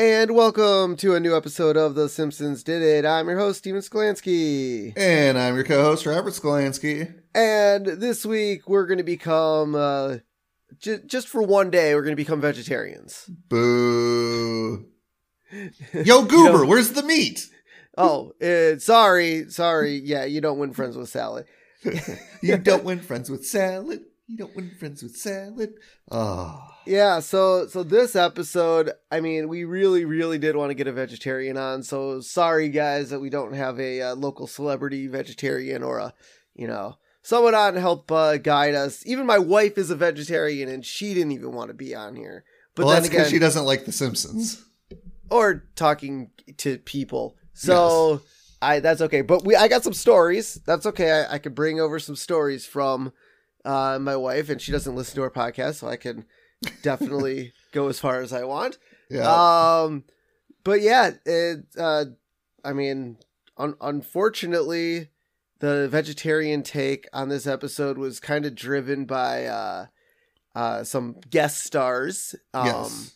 And welcome to a new episode of The Simpsons Did It. I'm your host, Steven Sklansky. And I'm your co-host, Robert Skolansky. And this week we're going to become, uh, j- just for one day, we're going to become vegetarians. Boo. Yo, Goober, know- where's the meat? Oh, uh, sorry, sorry. Yeah, you don't win friends with salad. you don't win friends with salad. You don't win friends with salad. Oh. Yeah, so so this episode, I mean, we really, really did want to get a vegetarian on. So sorry, guys, that we don't have a uh, local celebrity vegetarian or a, you know, someone on to help uh, guide us. Even my wife is a vegetarian, and she didn't even want to be on here. But well, then that's because again, she doesn't like The Simpsons. or talking to people. So I that's okay. But we I got some stories. That's okay. I, I could bring over some stories from uh, my wife, and she doesn't listen to our podcast, so I can definitely go as far as I want. Yeah. Um, but yeah, it. Uh, I mean, un- unfortunately, the vegetarian take on this episode was kind of driven by uh, uh, some guest stars. Um, yes.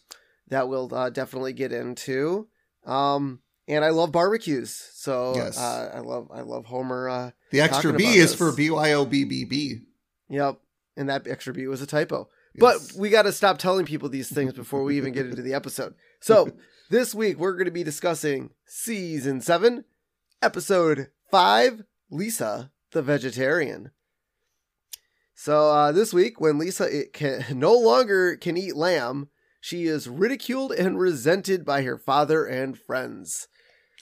that we'll uh, definitely get into. Um, and I love barbecues, so Yes. uh, I love I love Homer. Uh, The extra B is this. for BYOBBB. Yep, and that extra B was a typo. Yes. But we got to stop telling people these things before we even get into the episode. So this week we're going to be discussing season seven, episode five, Lisa the vegetarian. So uh, this week, when Lisa it can no longer can eat lamb, she is ridiculed and resented by her father and friends,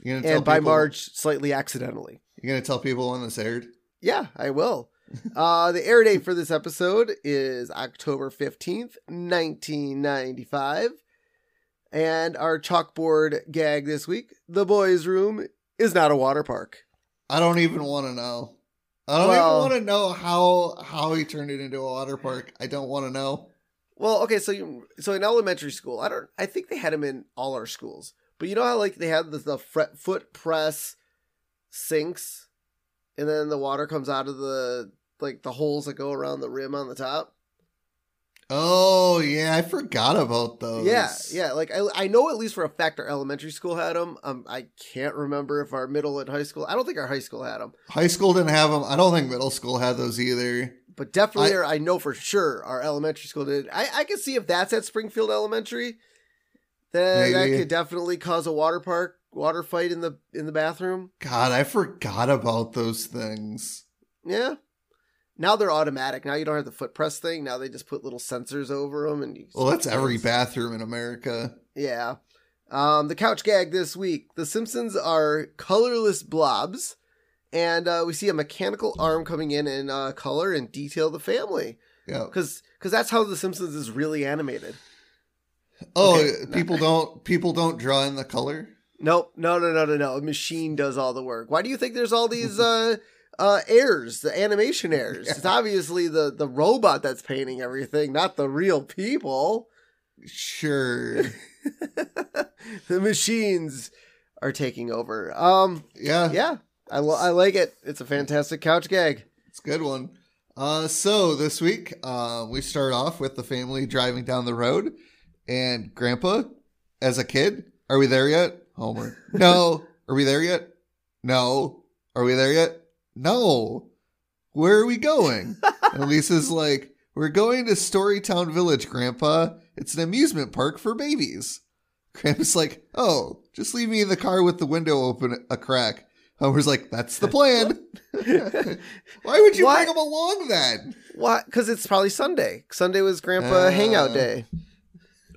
you gonna tell and by Marge slightly accidentally. You're gonna tell people when this aired? Yeah, I will. Uh, the air date for this episode is October 15th, 1995. And our chalkboard gag this week the boys' room is not a water park. I don't even want to know. I don't Well- even want to know how how he turned it into a water park. I don't want to know. Well, okay, so you, so in elementary school, I don't, I think they had them in all our schools, but you know how like they had the, the foot press sinks, and then the water comes out of the like the holes that go around the rim on the top. Oh yeah, I forgot about those. Yeah, yeah. Like I, I know at least for a fact our elementary school had them. Um, I can't remember if our middle and high school. I don't think our high school had them, High school didn't have them. I don't think middle school had those either. but definitely, I- I, know for sure our elementary school did. I, I can see if that's at Springfield Elementary, then Maybe. that could definitely cause a water park water fight in the in the bathroom. God, I forgot about those things. Yeah. Now they're automatic. Now you don't have the foot press thing. Now they just put little sensors over them, and you. Well, that's every bathroom in America. Yeah. Um, the couch gag this week. The Simpsons are colorless blobs, and uh, we see a mechanical arm coming in and uh, color and detail the family Yeah. because that's how the Simpsons is really animated. Oh, Okay. people don't people don't draw in the color. Nope, no, no, no, no, no. A machine does all the work. Why do you think there's all these uh, uh, errors, the animation errors? It's obviously the the robot that's painting everything, not the real people. Sure. the machines are taking over. Um, Yeah. yeah, I lo- I like it. It's a fantastic couch gag. It's a good one. Uh, so this week, uh, we start off with the family driving down the road, and Grandpa, as a kid, are we there yet? Homer, no. Are we there yet? No. Are we there yet? No. Where are we going? and Lisa's like, "We're going to Storytown Village, Grandpa. It's an amusement park for babies." Grandpa's like, "Oh, just leave me in the car with the window open a crack." Homer's like, "That's the plan." Why would you What? bring him along then? Why? Because it's probably Sunday. Sunday was Grandpa Uh, hangout day.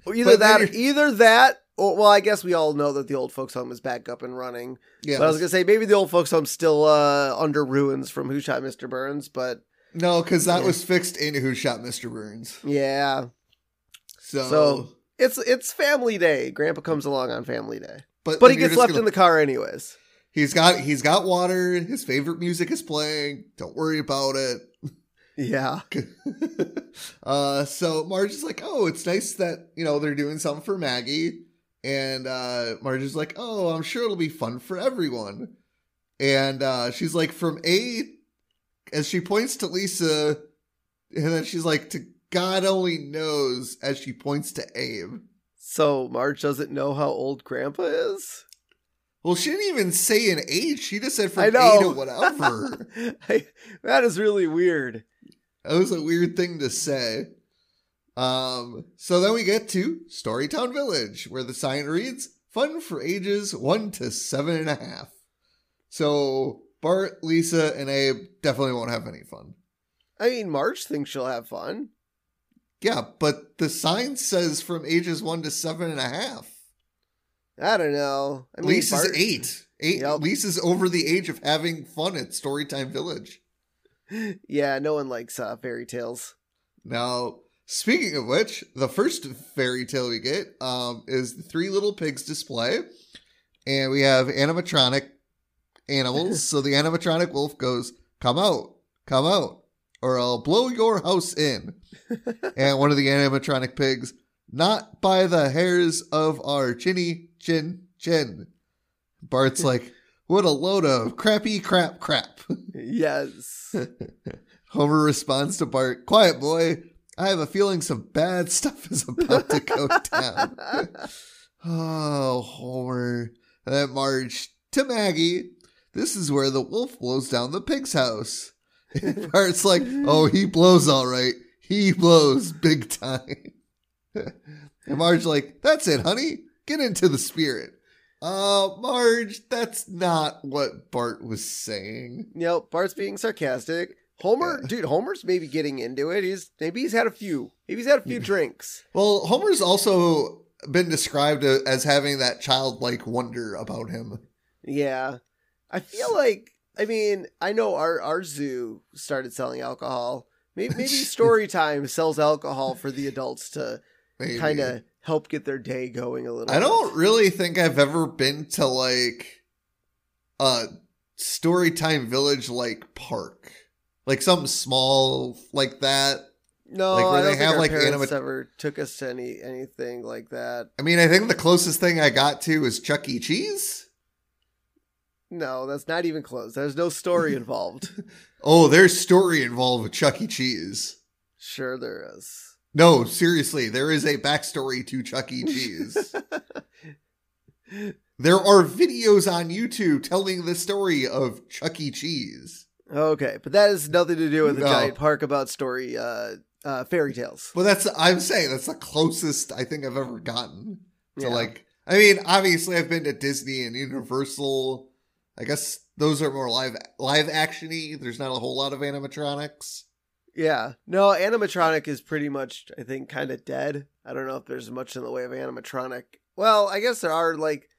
Or either that, either that, well, I guess we all know that the old folks' home is back up and running. Yeah, But I was gonna say maybe the old folks' home's still uh, under ruins from Who Shot Mr. Burns, but No, because that Yeah. was fixed in Who Shot Mr. Burns. Yeah. So, So it's it's family day. Grandpa comes along on family day. but, But he gets left gonna- in the car anyways. He's got he's got water. His favorite music is playing. Don't worry about it. Yeah. uh, so Marge is like, oh, it's nice that you know they're doing something for Maggie, and uh, Marge is like, oh, I'm sure it'll be fun for everyone, and uh, she's like, from A, as she points to Lisa, and then she's like, to God only knows, as she points to Abe. So Marge doesn't know how old Grandpa is. Well, she didn't even say an age. She just said from A to whatever. I, that is really weird. That was a weird thing to say. Um, so then we get to Storytown Village, where the sign reads fun for ages one to seven and a half. So Bart, Lisa, and Abe definitely won't have any fun. I mean, Marge thinks she'll have fun. Yeah, but the sign says from ages one to seven and a half. I don't know. I mean, Lisa's Bart- eight. Eight. Yep. Lisa's over the age of having fun at Storytime Village. Yeah, no one likes uh, fairy tales. Now, speaking of which, the first fairy tale we get um, is the Three Little Pigs display, and we have animatronic animals. so the animatronic wolf goes, "Come out, come out, or I'll blow your house in." and one of the animatronic pigs, "Not by the hairs of our chinny chin chin." Bart's like, "What a load of crappy crap crap." yes. Homer responds to Bart, Quiet boy, I have a feeling some bad stuff is about to go down. oh, Homer. Then Marge to Maggie, This is where the wolf blows down the pig's house. Bart's like, Oh, he blows all right. He blows big time. and Marge like, That's it, honey. Get into the spirit. Uh, Marge, that's not what Bart was saying. Yep, Bart's being sarcastic. Homer, Yeah. dude, Homer's maybe getting into it. He's maybe he's had a few. Maybe he's had a few drinks. Well, Homer's also been described as having that childlike wonder about him. Yeah. I feel like I mean, I know our our zoo started selling alcohol. Maybe maybe story time sells alcohol for the adults to kind of help get their day going a little. I don't really think I've ever been to like a Storytime Village like park, like something small like that. No, like, where I they don't think have, our like, parents anima- ever took us to any anything like that. I mean, I think the closest thing I got to is Chuck E. Cheese. No, that's not even close. There's no story involved. Oh, there's story involved with Chuck E. Cheese. sure, there is. No, seriously, there is a backstory to Chuck E. Cheese. there are videos on YouTube telling the story of Chuck E. Cheese. Okay, but that has nothing to do with the No. giant park about story uh, uh, fairy tales. Well, that's I'm saying that's the closest I think I've ever gotten to Yeah. like. I mean, obviously, I've been to Disney and Universal. I guess those are more live live actiony. There's not a whole lot of animatronics. Yeah. No, animatronic is pretty much, I think, kind of dead. I don't know if there's much in the way of animatronic. Well, I guess there are like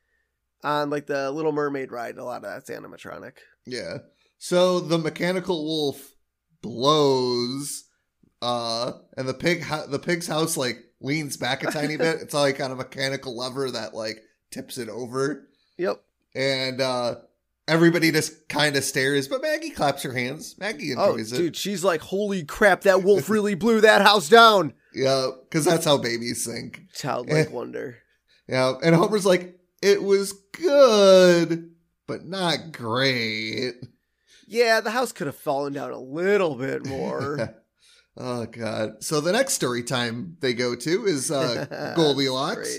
on like the Little Mermaid ride. A lot of that's animatronic. Yeah. So the mechanical wolf blows, uh, and the pig the pig's house like leans back a tiny bit. It's like on a mechanical lever that like tips it over, Yep. and uh, everybody just kind of stares. But Maggie claps her hands. Maggie Oh, enjoys it. dude, she's like, "Holy crap! That wolf really blew that house down." Yeah, because that's how babies think. Childlike Eh. wonder. Yeah, and Homer's like, it was good, but not great. Yeah, the house could have fallen down a little bit more. oh god. So the next story time they go to is uh Goldilocks.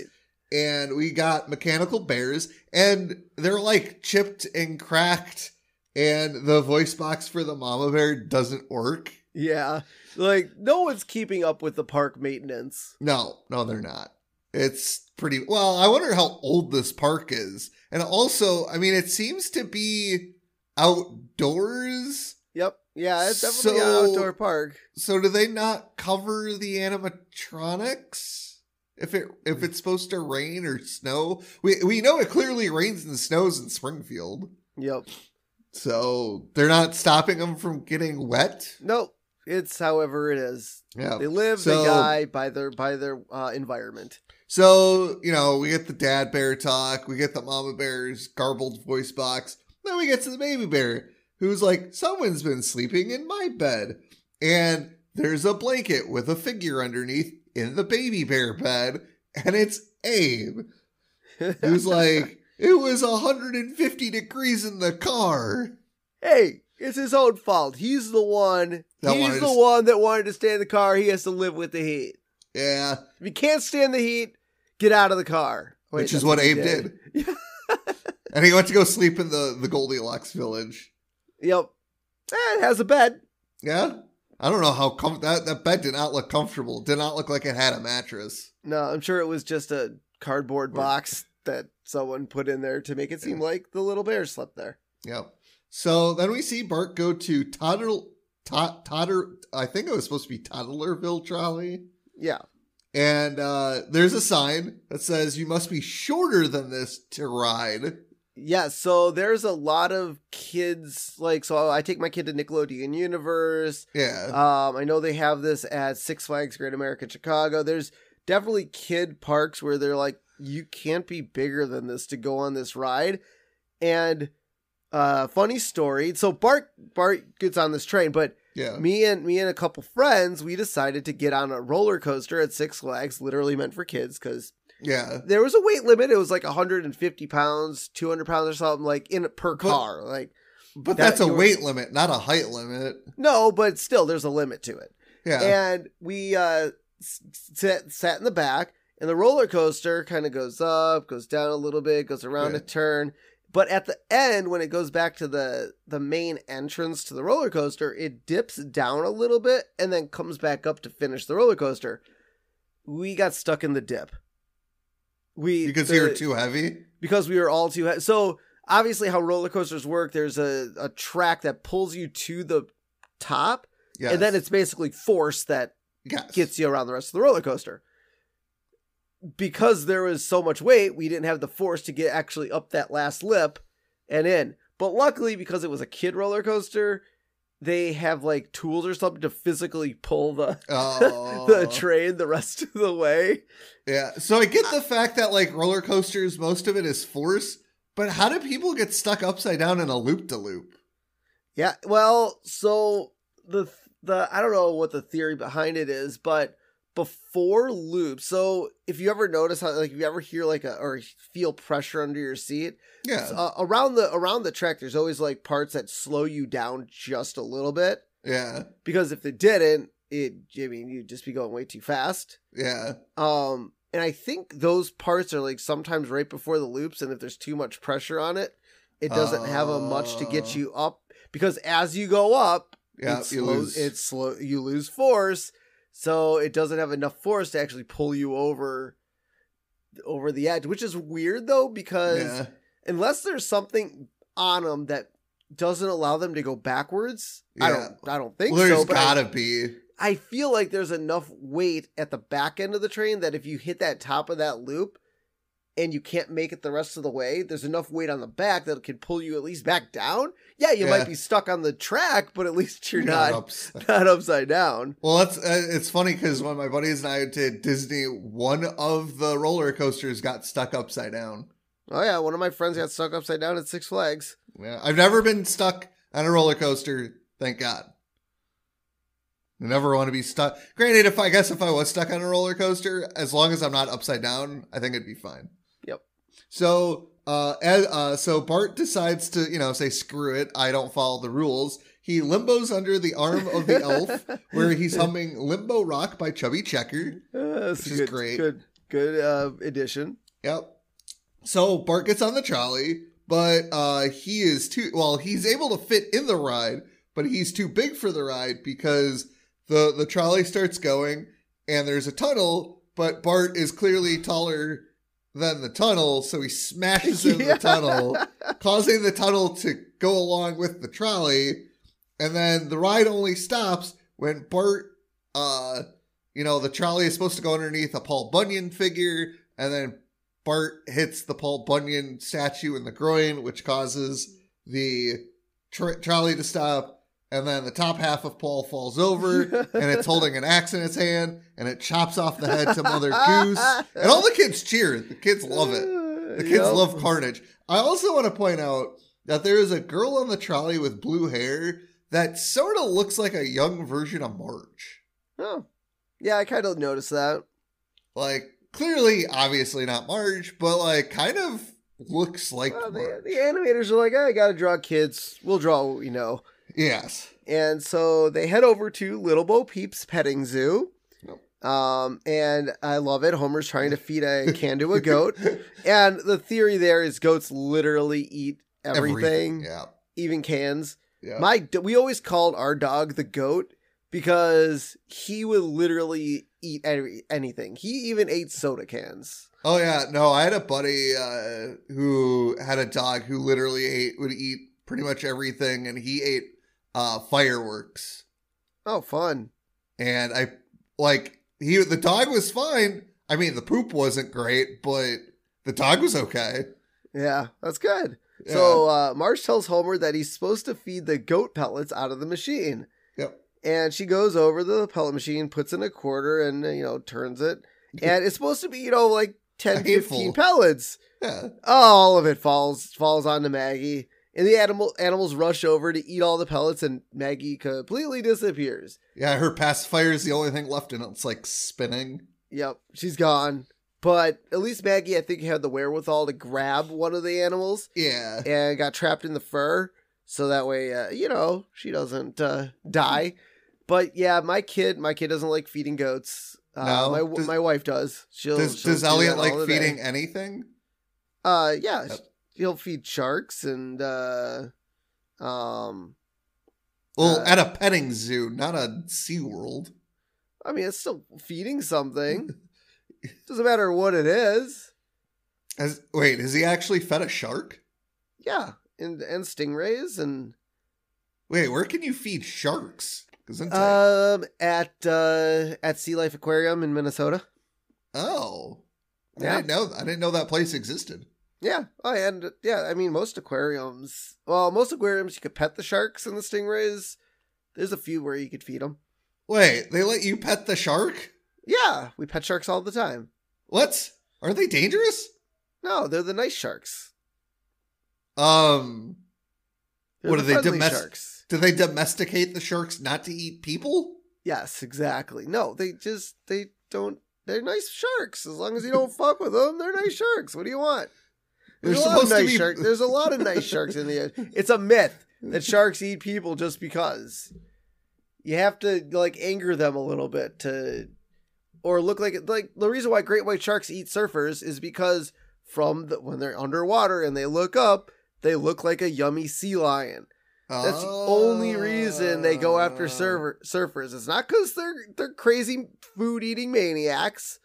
And we got mechanical bears, and they're like chipped and cracked, and the voice box for the mama bear doesn't work. Yeah, like no one's keeping up with the park maintenance. No, no, they're not. It's pretty well. I wonder how old this park is. And also, I mean, it seems to be outdoors. Yep. Yeah, it's definitely So- an outdoor park. So do they not cover the animatronics? If it if it's supposed to rain or snow, we we know it clearly rains and snows in Springfield, Yep. so they're not stopping them from getting wet. Nope. It's however it is. Yeah. They live, So- they die by their by their uh, environment. So, you know, we get the dad bear talk, we get the mama bear's garbled voice box, then we get to the baby bear, who's like, someone's been sleeping in my bed. And there's a blanket with a figure underneath in the baby bear bed, and it's Abe, who's like, it was 150 degrees in the car. hey, it's his own fault. He's the one. That he's the one that wanted to stay in the car. He has to live with the heat. Yeah, If you can't stand the heat, get out of the car. Wait, which is what Abe did. and he went to go sleep in the, the Goldilocks village. Yep. Eh, it has a bed. Yeah. I don't know how com- that that bed did not look comfortable. Did not look like it had a mattress. No, I'm sure it was just a cardboard box that someone put in there to make it seem like the little bear slept there. Yep. So then we see Bart go to Toddle Tot Totter. I think it was supposed to be Toddlerville Trolley, Yeah. and uh, there's a sign that says you must be shorter than this to ride. Yeah, so there's a lot of kids like so I take my kid to Nickelodeon Universe. Yeah. Um I know they have this at Six Flags Great America Chicago. There's definitely kid parks where they're like you can't be bigger than this to go on this ride. And uh funny story. So Bart Bart gets on this train, but yeah. me and me and a couple friends, we decided to get on a roller coaster at Six Flags, literally meant for kids cuz Yeah. there was a weight limit. It was like 150 pounds, 200 pounds or something, like in per But- car. Like But that- that's a you were- weight limit, not a height limit. no, but still, there's a limit to it. Yeah. And we uh, sat sat in the back, and the roller coaster kind of goes up, goes down a little bit, goes around a turn. But at the end, when it goes back to the the main entrance to the roller coaster, it dips down a little bit and then comes back up to finish the roller coaster. We got stuck in the dip. We because the- you were uh, too heavy. because we were all too heavy. so obviously how roller coasters work there's a, a track that pulls you to the top Yes. and then it's basically force that yes. gets you around the rest of the roller coaster because there was so much weight we didn't have the force to get actually up that last lip and in but luckily because it was a kid roller coaster they have like tools or something to physically pull the Oh. the train the rest of the way Yeah. So I get the fact that like roller coasters, most of it is force, but how do people get stuck upside down in a loop to loop? Yeah, well, so the the I don't know what the theory behind it is, but before loops, so if you ever notice how like if you ever hear like a or feel pressure under your seat, Yeah. uh, around the around the track there's always like parts that slow you down just a little bit yeah. because if they didn't, it I mean you'd just be going way too fast. Yeah. Um and I think those parts are like sometimes right before the loops and if there's too much pressure on it, it doesn't have a much to get Oh. you up because as you go up, Yeah. it you slows, lose. It's slow. You lose force, so it doesn't have enough force to actually pull you over over the edge, which is weird though because yeah. unless there's something on them that doesn't allow them to go backwards, I don't. I don't think Well, there's so. But I- gotta be. I feel like there's enough weight at the back end of the train that if you hit that top of that loop and you can't make it the rest of the way, there's enough weight on the back that it can pull you at least back down. Yeah, you Yeah. might be stuck on the track, but at least you're, You're not upside- not upside down. Well, that's uh, it's funny because when my buddies and I did Disney, one of the roller coasters got stuck upside down. Oh yeah, one of my friends got stuck upside down at Six Flags. Yeah, I've never been stuck on a roller coaster. Thank God. I never want to be stuck. Granted, if I guess if I was stuck on a roller coaster, as long as I'm not upside down, I think it'd be fine. So, uh, as, uh, so Bart decides to, you know, say screw it. I don't follow the rules. He limbos under the arm of the elf, where he's humming "Limbo Rock" by Chubby Checker. Uh, that's Which a is great. Good, good uh, addition. Yep. So Bart gets on the trolley, but uh he is too well, he's able to fit in the ride, but he's too big for the ride because the the trolley starts going and there's a tunnel, but Bart is clearly taller than the tunnel, so he smashes in Yeah. the tunnel, causing the tunnel to go along with the trolley, and then the ride only stops when Bart uh you know, the trolley is supposed to go underneath a Paul Bunyan figure, and then Bart hits the Paul Bunyan statue in the groin, which causes the tr- trolley to stop. And then the top half of Paul falls over, and it's holding an axe in its hand, and it chops off the head to Mother Goose, and all the kids cheer. The kids love it. The kids Yep. love carnage. I also want to point out that there is a girl on the trolley with blue hair that sort of looks like a young version of Marge. Oh, yeah, I kind of noticed that. Like, clearly, obviously not Marge, but like, kind of looks like Well, the, Marge. the animators are like, I gotta draw kids. We'll draw what we know. Yes. And so they head over to Little Bo Peep's petting zoo. Um, and I love it. Homer's trying to feed a can to a goat. And the theory there is goats literally eat everything, Yeah. even cans. Yeah. My we always called our dog the goat because he would literally eat every, anything. He even ate soda cans. Oh yeah, no, I had a buddy uh, who had a dog who literally ate would eat pretty much everything, and he ate uh, fireworks. Oh, fun. And I like he the dog was fine. I mean, the poop wasn't great, but the dog was okay. Yeah, that's good. Yeah. So uh, Marge tells Homer that he's supposed to feed the goat pellets out of the machine. Yep. And she goes over to the pellet machine, puts in a quarter, and you know turns it. And it's supposed to be you know like 10, A 15 pellets. yeah, All of it falls falls onto Maggie, and the animal animals rush over to eat all the pellets, and Maggie completely disappears. yeah. Her pacifier is the only thing left, and it's like spinning. Yep, she's gone. But at least Maggie, I think, had the wherewithal to grab one of the animals Yeah, and got trapped in the fur, so that way, uh, you know, she doesn't uh, die. But yeah, my kid, my kid doesn't like feeding goats. Uh, No? my Does- my wife does. She'll, does she'll does do Elliot like the day. feeding anything? Uh, yeah, Yep. He'll feed sharks and uh, um, Well, Uh, at a petting zoo, not a Sea World. I mean, it's still feeding something. Doesn't matter what it is. Has, wait, has he actually fed a shark? Yeah, and and stingrays and Wait, where can you feed sharks? Isn't um at uh at Sea Life Aquarium in Minnesota. Oh, I Yeah. didn't know. I didn't know that place existed. Yeah. Oh, and yeah, I mean, most aquariums. Well, most aquariums you could pet the sharks and the stingrays. There's a few where you could feed them. Wait, they let you pet the shark? Yeah, we pet sharks all the time. What? Are they dangerous? No, they're the nice sharks. Um, They're What the are they, domestic- sharks? do they domesticate the sharks not to eat people? Yes, exactly. No, they just they don't. They're nice sharks. As long as you don't fuck with them, they're nice sharks. What do you want? They're There's a lot of nice be- sharks. There's a lot of nice sharks in the. Air. It's a myth that sharks eat people just because. You have to like anger them a little bit to, or look like like the reason why great white sharks eat surfers is because from the when they're underwater and they look up, they look like a yummy sea lion. That's the only reason they go after Uh, server, surfers. It's not because they're they're crazy food eating maniacs.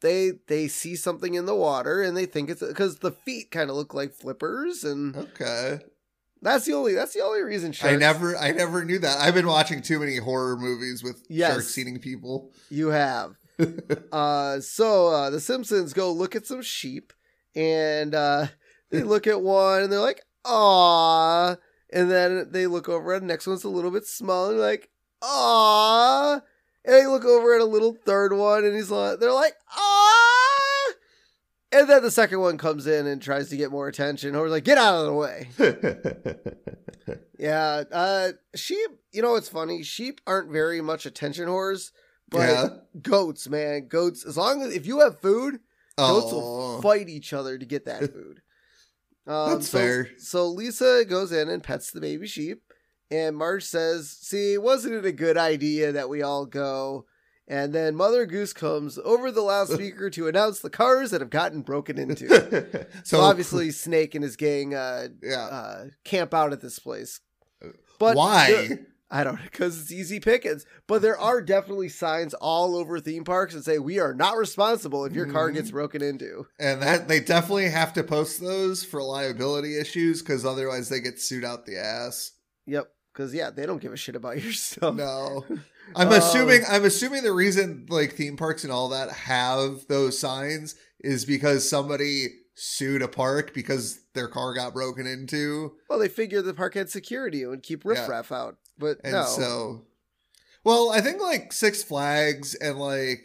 They they see something in the water and they think it's because the feet kind of look like flippers, and Okay, that's the only that's the only reason. Sharks, I never, I never knew that. I've been watching too many horror movies with Yes. sharks eating people. you have. uh, so uh, the Simpsons go look at some sheep, and uh, they look at one and they're like, "Aw," and then they look over at the next one's a little bit smaller, like, "Aw," and they look over at a little third one and he's like, they're like, "Aw," and then the second one comes in and tries to get more attention. Homer's like, "Get out of the way." Yeah, uh, sheep. You know what's funny? Sheep aren't very much attention whores, but Yeah. goats, man, goats. As long as if you have food, goats will Oh, fight each other to get that food. Um, That's so, fair. So Lisa goes in and pets the baby sheep, and Marge says, "See, wasn't it a good idea that we all go?" And then Mother Goose comes over the loudspeaker to announce the cars that have gotten broken into. So, so obviously, Snake and his gang uh, yeah. uh, camp out at this place. But Why? I don't know because it's easy pickings. But there are definitely signs all over theme parks that say we are not responsible if your car gets broken into. And that they definitely have to post those for liability issues because otherwise they get sued out the ass. Yep. Because yeah, they don't give a shit about your stuff. No. I'm Um, assuming I'm assuming the reason like theme parks and all that have those signs is because somebody sued a park because their car got broken into. Well, they figured the park had security and would keep riffraff out. But And no. so, well, I think like Six Flags and like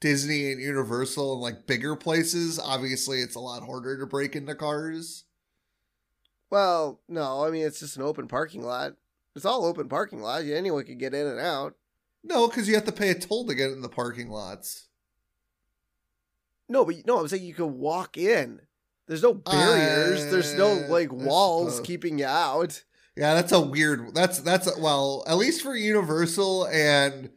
Disney and Universal and like bigger places, obviously it's a lot harder to break into cars. Well, no, I mean it's just an open parking lot. It's all open parking lot. Anyone can get in and out. No, because you have to pay a toll to get in the parking lots. No, but no, I'm saying you can walk in. There's no barriers. There's no Uh, like walls suppose. keeping you out. Yeah, that's a weird. That's that's well, at least for Universal and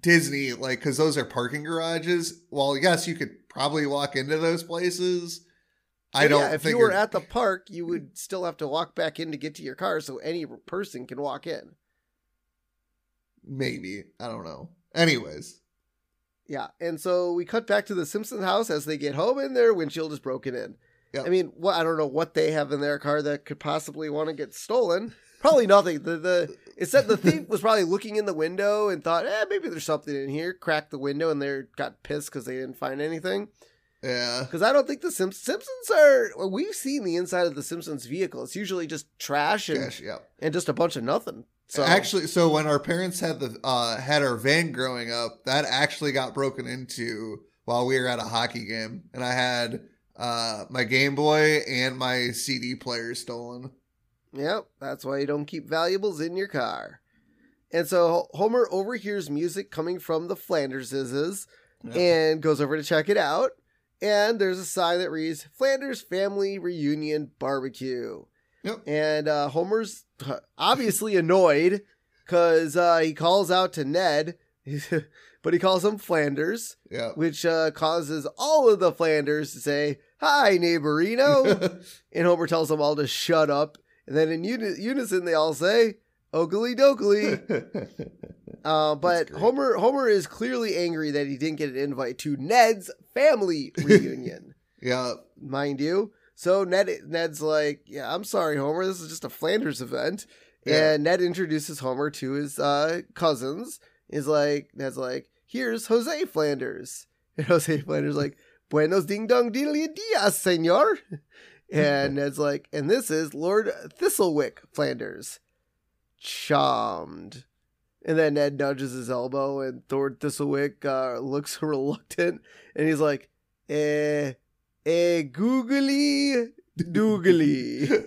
Disney, like because those are parking garages. Well, yes, you could probably walk into those places. I don't. Yeah, if you were at the park, you would still have to walk back in to get to your car, so any person can walk in. maybe I don't know. Anyways, Yeah, and so we cut back to the Simpson house as they get home, and their windshield is broken in. Yep. I mean, what I don't know what they have in their car that could possibly want to get stolen. Probably nothing. The the it said the thief was probably looking in the window and thought, eh, maybe there's something in here. Cracked the window and they got pissed because they didn't find anything. Yeah, Because I don't think the Sim- Simpsons are. Well, we've seen the inside of the Simpsons vehicle. It's usually just trash and yeah. and just a bunch of nothing. So Actually, so when our parents had the uh had our van growing up, that actually got broken into while we were at a hockey game, and I had uh my Game Boy and my CD player stolen. Yep, that's why you don't keep valuables in your car. And so Homer overhears music coming from the Flanderses Yep. and goes over to check it out. And there's a sign that reads Flanders Family Reunion Barbecue. Yep. And uh, Homer's obviously annoyed because uh, he calls out to Ned, but he calls him Flanders, Yeah. which uh, causes all of the Flanders to say, Hi, neighborino. And Homer tells them all to shut up. And then in uni- unison, they all say, Okily dokily. Uh, but. Homer Homer is clearly angry that he didn't get an invite to Ned's family reunion, yeah. mind you. So Ned Ned's like, "Yeah, I'm sorry, Homer. This is just a Flanders event." Yeah. And Ned introduces Homer to his uh, cousins. Is like Ned's like, "Here's Jose Flanders." And Jose Flanders like, "Buenos ding dong diddly dias, senor." And Ned's like, "And this is Lord Thistlewick Flanders." Charmed. And then Ned nudges his elbow, and Lord Thistlewick uh, looks reluctant, and he's like, "Eh, eh, googly doogly."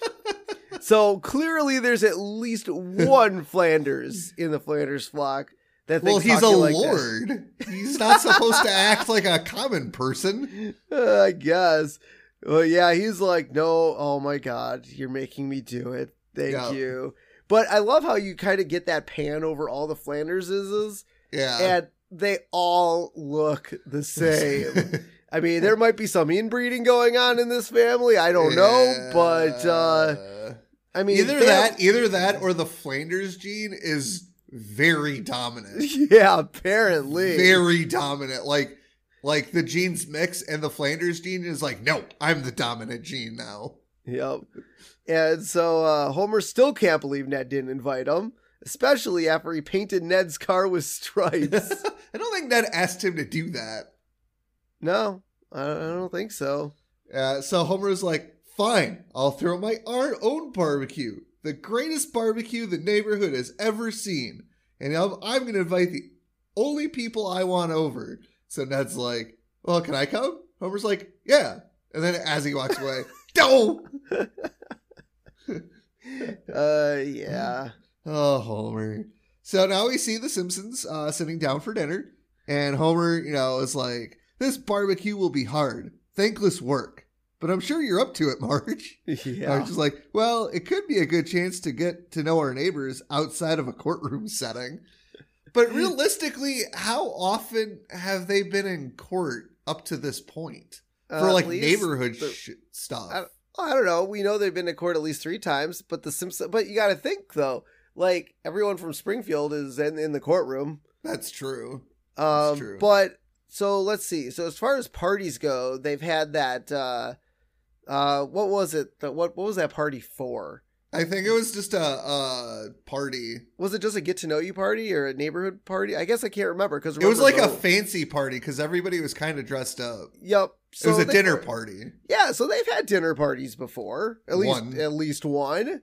so clearly, there's at least one Flanders in the Flanders flock that well, thinks he's a like lord. He's not supposed to act like a common person. Uh, I guess. Well, yeah, he's like, no, oh my god, you're making me do it. Thank Yeah. you. But I love how you kind of get that pan over all the Flanderses, Yeah. and they all look the same. I mean, there might be some inbreeding going on in this family. I don't know, but uh, I mean, either that, either that, or the Flanders gene is very dominant. yeah, apparently, very dominant. Like, like the genes mix, and the Flanders gene is like, no, I'm the dominant gene now. Yep. And so uh, Homer still can't believe Ned didn't invite him, especially after he painted Ned's car with stripes. I don't think Ned asked him to do that. no, I don't think so. Uh, so Homer's like, fine, I'll throw my own barbecue, the greatest barbecue the neighborhood has ever seen, and I'm, I'm going to invite the only people I want over. So Ned's like, well, can I come? Homer's like, yeah. And then as he walks away, no. Uh, yeah. Oh, Homer. So now we see the Simpsons uh, sitting down for dinner, and Homer, you know, is like, "This barbecue will be hard, thankless work, but I'm sure you're up to it, Marge." Yeah. Marge is like, "Well, it could be a good chance to get to know our neighbors outside of a courtroom setting." But realistically, how often have they been in court up to this point for Uh, like neighborhood the- sh- stuff? I- I don't know. We know they've been to court at least three times, but the Simpsons. But you got to think though, like everyone from Springfield is in, in the courtroom. That's true. Um, true. But so let's see. So as far as parties go, they've had that. Uh, uh, what was it? The, what what was that party for? I think it was just a, a party. Was it just a get to know you party or a neighborhood party? I guess I can't remember because It was like a fancy party because everybody was kind of dressed up. Yep. So it was a they dinner party. Yeah, so they've had dinner parties before. At least One. at least one.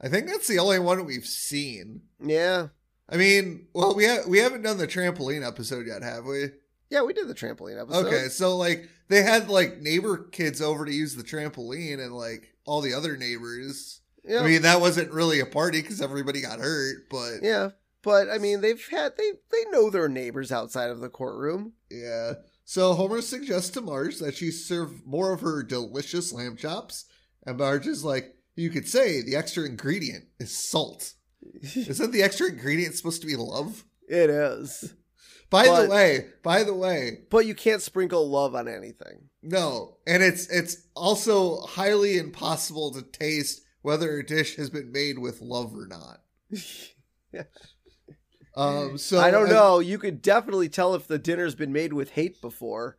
I think that's the only one we've seen. Yeah. I mean, well, we ha- we haven't done the trampoline episode yet, have we? Yeah, we did the trampoline episode. Okay, so like they had like neighbor kids over to use the trampoline, and like all the other neighbors. Yeah. I mean, that wasn't really a party because everybody got hurt, but yeah. But I mean they've had they they know their neighbors outside of the courtroom. Yeah. So Homer suggests to Marge that she serve more of her delicious lamb chops, and Marge is like, "You could say the extra ingredient is salt. Isn't the extra ingredient supposed to be love?" It is. By But- the way, by the way, But you can't sprinkle love on anything. no, and it's it's also highly impossible to taste whether a dish has been made with love or not. Um, so I don't know. You could definitely tell if the dinner's been made with hate before.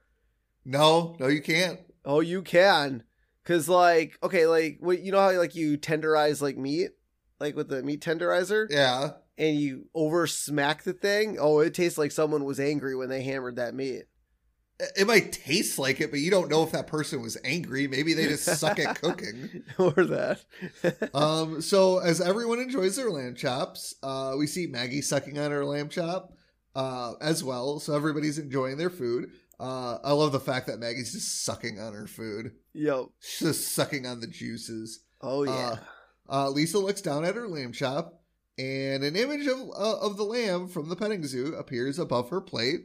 No, no, you can't. Oh, you can. Cause like, okay, like what you know how like you tenderize like meat? Like with the meat tenderizer? Yeah. And you over smack the thing? Oh, it tastes like someone was angry when they hammered that meat. It might taste like it, but you don't know if that person was angry. Maybe they just suck at cooking. or that. Um, so as everyone enjoys their lamb chops, uh, we see Maggie sucking on her lamb chop uh, as well. So everybody's enjoying their food. Uh, I love the fact that Maggie's just sucking on her food. Yep, She's just sucking on the juices. Oh yeah. Uh, Lisa looks down at her lamb chop, and an image of uh, of the lamb from the petting zoo appears above her plate.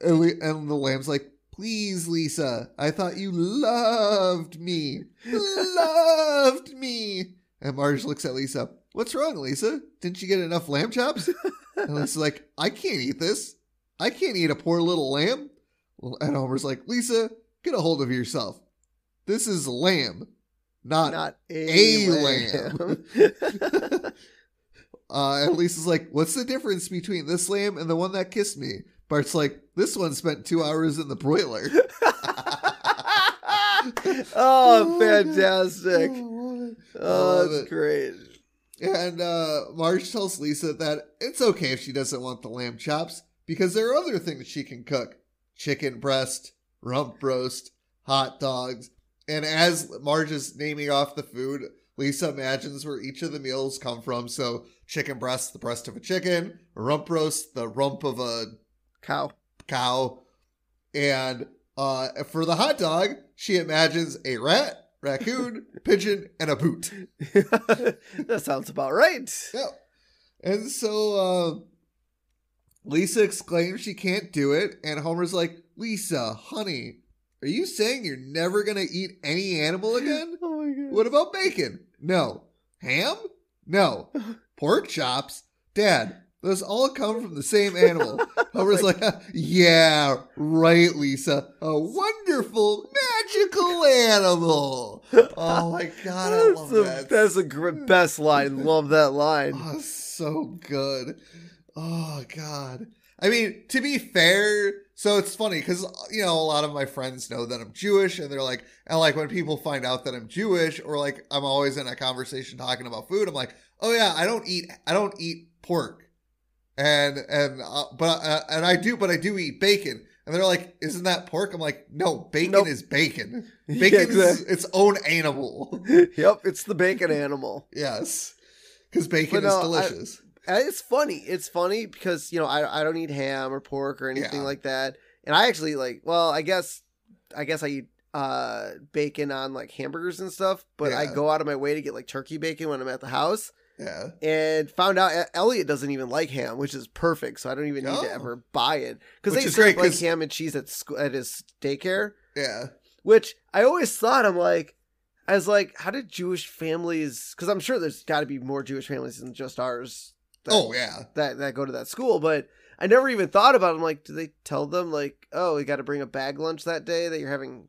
And, we, and the lamb's like, "Please, Lisa, I thought you loved me, loved me." And Marge looks at Lisa. What's wrong, Lisa? Didn't you get enough lamb chops? And Lisa's like, "I can't eat this. I can't eat a poor little lamb." And Homer's like, "Lisa, get a hold of yourself. This is lamb, not Not a a, lamb. lamb. Uh, and Lisa's like, "What's the difference between this lamb and the one that kissed me?" Bart's like, "This one spent two hours in the broiler." oh, fantastic. I Oh, love that's it. great. And uh, Marge tells Lisa that it's okay if she doesn't want the lamb chops because there are other things she can cook: chicken breast, rump roast, hot dogs. And as Marge is naming off the food, Lisa imagines where each of the meals come from. So, chicken breast, the breast of a chicken; rump roast, the rump of a Cow. cow. And uh, for the hot dog, she imagines a rat, raccoon, pigeon, and a boot. that sounds about right. Yeah. And so uh, Lisa exclaims she can't do it. And Homer's like, Lisa, honey, are you saying you're never going to eat any animal again? Oh my god. What about bacon? No. Ham? No. Pork chops? Dad, those all come from the same animal. Homer's like, yeah, right, Lisa. A wonderful, magical animal. Oh my god, I That's love the, that. that's best line. Love that line. Oh, so good. Oh god. I mean, to be fair, so it's funny because you know a lot of my friends know that I'm Jewish, and they're like, and like when people find out that I'm Jewish, or like I'm always in a conversation talking about food, I'm like, oh yeah, I don't eat, I don't eat pork, and and uh, but uh, and I do, but I do eat bacon, and they're like, isn't that pork? I'm like, no, bacon Nope. is bacon. Yeah, Bacon is its own animal. yep, it's the bacon animal. yes, because bacon is I- delicious. Uh, It's funny. It's funny because you know I I don't eat ham or pork or anything Yeah. like that, and I actually like. Well, I guess I guess I eat uh bacon on like hamburgers and stuff, but I go out of my way to get like turkey bacon when I'm at the house. Yeah. And found out Elliot doesn't even like ham, which is perfect. So I don't even need Oh. to ever buy it because they serve like ham and cheese at school at his daycare. Yeah. Which I always thought I'm like, I was like, how did Jewish families? Because I'm sure there's got to be more Jewish families than just ours. That, Oh yeah. that that go to that school, but I never even thought about. It. I'm like, do they tell them like, oh, we got to bring a bag lunch that day that you're having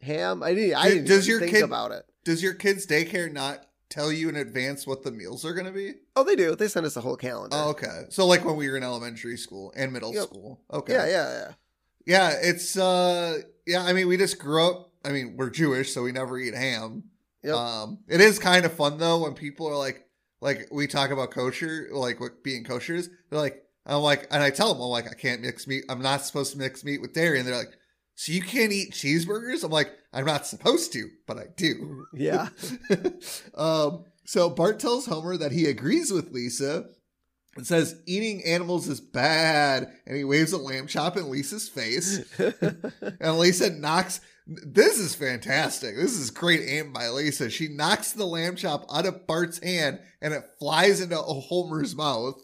ham? I didn't. I Does- didn't does your think kid- about it. Does your kid's daycare not tell you in advance what the meals are going to be? Oh, they do. They send us a whole calendar. Oh, okay. So like when we were in elementary school and middle Yep. school. Okay. yeah, yeah, yeah. Yeah, it's uh yeah, I mean we just grew up I mean, we're Jewish, so we never eat ham. Yep. Um it is kind of fun though when people are like like we talk about kosher, like what being koshers. They're like I'm like and I tell them I'm like I can't mix meat. I'm not supposed to mix meat with dairy and they're like so you can't eat cheeseburgers? I'm like, I'm not supposed to, but I do. Yeah. um, so Bart tells Homer that he agrees with Lisa and says eating animals is bad, and he waves a lamb chop in Lisa's face. and Lisa knocks. This is fantastic. This is great aim by Lisa. She knocks the lamb chop out of Bart's hand, and it flies into Homer's mouth.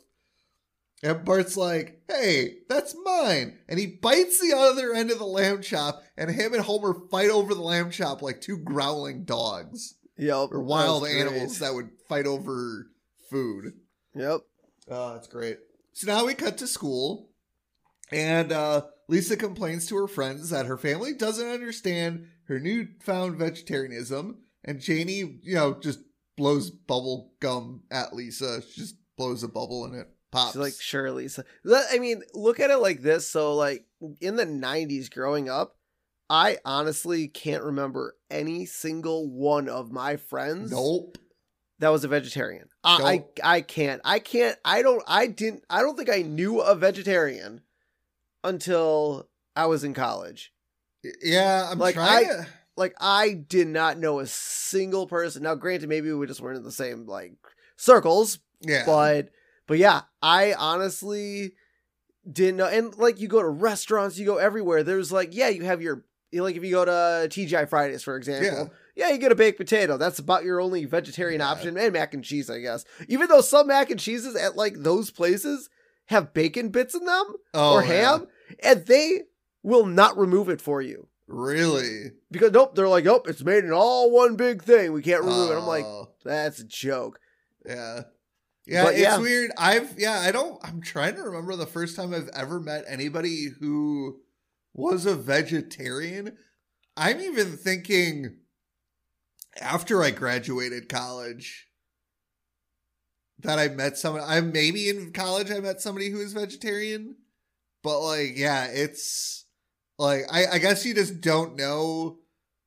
And Bart's like, hey, that's mine. And he bites the other end of the lamb chop, and him and Homer fight over the lamb chop like two growling dogs yep. or wild great. animals that would fight over food. Yep. Oh, that's great. So now we cut to school, and uh, Lisa complains to her friends that her family doesn't understand her newfound vegetarianism, and Janey, you know, just blows bubble gum at Lisa. She just blows a bubble in it pops. She's like, Lisa. Let- I mean, look at it like this. So, like, in the 90s growing up, I honestly can't remember any single one of my friends nope. that was a vegetarian. I, Nope. I I can't. I can't. I don't. I didn't. I don't think I knew a vegetarian until I was in college. Yeah, I'm Like, trying. I- to- Like I did not know a single person. Now, granted, maybe we just weren't in the same like circles, yeah, but but yeah, I honestly didn't know. And like you go to restaurants, you go everywhere. There's like yeah, you have your like if you go to TGI Fridays for example. Yeah. you get a baked potato. That's about your only vegetarian Yeah. option, and mac and cheese, I guess. Even though some mac and cheeses at like those places have bacon bits in them oh, or yeah. ham, and they will not remove it for you Really? because nope, they're like, nope, it's made in all one big thing. We can't remove it. I'm like, Oh. that's a joke. Yeah. Yeah, But it's yeah. weird. I've yeah, I don't I'm trying to remember the first time I've ever met anybody who was a vegetarian. I'm even thinking after I graduated college that I met someone I maybe in college I met somebody who was vegetarian. But like, yeah, it's like I, I guess you just don't know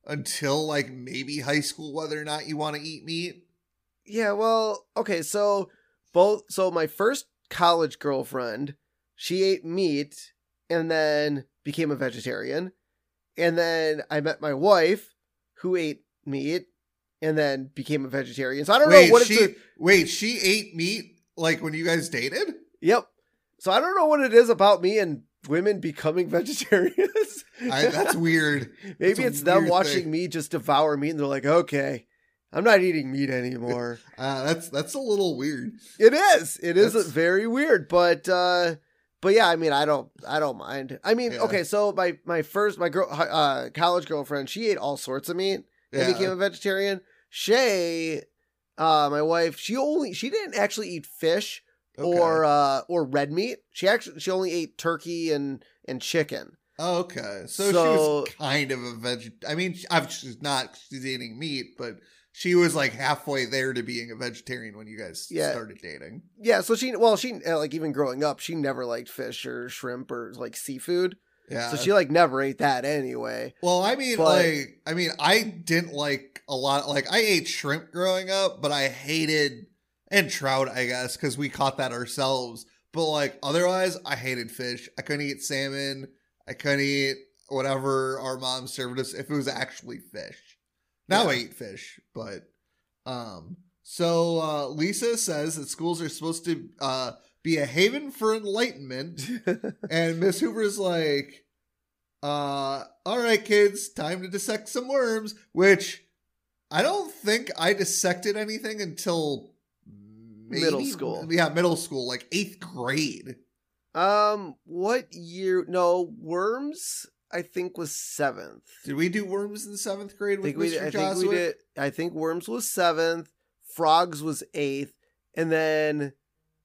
until like maybe high school whether or not you want to eat meat. Yeah, well, okay, so both so my first college girlfriend, she ate meat and then became a vegetarian. And then I met my wife who ate meat and then became a vegetarian. So I don't wait, know what she, it's a, wait, she ate meat like when you guys dated? Yep. So I don't know what it is about me and women becoming vegetarians. I, that's weird. Maybe a it's them watching thing. me just devour meat and they're like, okay, I'm not eating meat anymore. Uh, that's that's a little weird. It is. It is That's- very weird, but uh but yeah, I mean, I don't I don't mind. I mean, Yeah. okay, so my my first my girl uh college girlfriend, she ate all sorts of meat and Yeah. became a vegetarian. Shay uh my wife, she only she didn't actually eat fish Okay. or uh or red meat. She actually she only ate turkey and and chicken. Oh, okay, so, she was kind of a veg. I mean, she- she's not. She's eating meat, but she was like halfway there to being a vegetarian when you guys Yeah. started dating. Yeah, so she well, she uh, like even growing up, she never liked fish or shrimp or like seafood. Yeah. So she like never ate that anyway. Well, I mean, But- like, I mean, I didn't like a lot. Like, I ate shrimp growing up, but I hated and trout, I guess, because we caught that ourselves. But like, otherwise, I hated fish. I couldn't eat salmon. I couldn't eat whatever our mom served us if it was actually fish. Now I eat fish, but um. So uh, Lisa says that schools are supposed to uh, be a haven for enlightenment. And Miss Hoover's like, uh, all right, kids, time to dissect some worms, which I don't think I dissected anything until maybe- Middle school. Yeah, middle school, like eighth grade. Um, what year? No, worms. I think was seventh. Did we do worms in seventh grade I with think we. Mr. I think we did. I think worms was seventh. Frogs was eighth, and then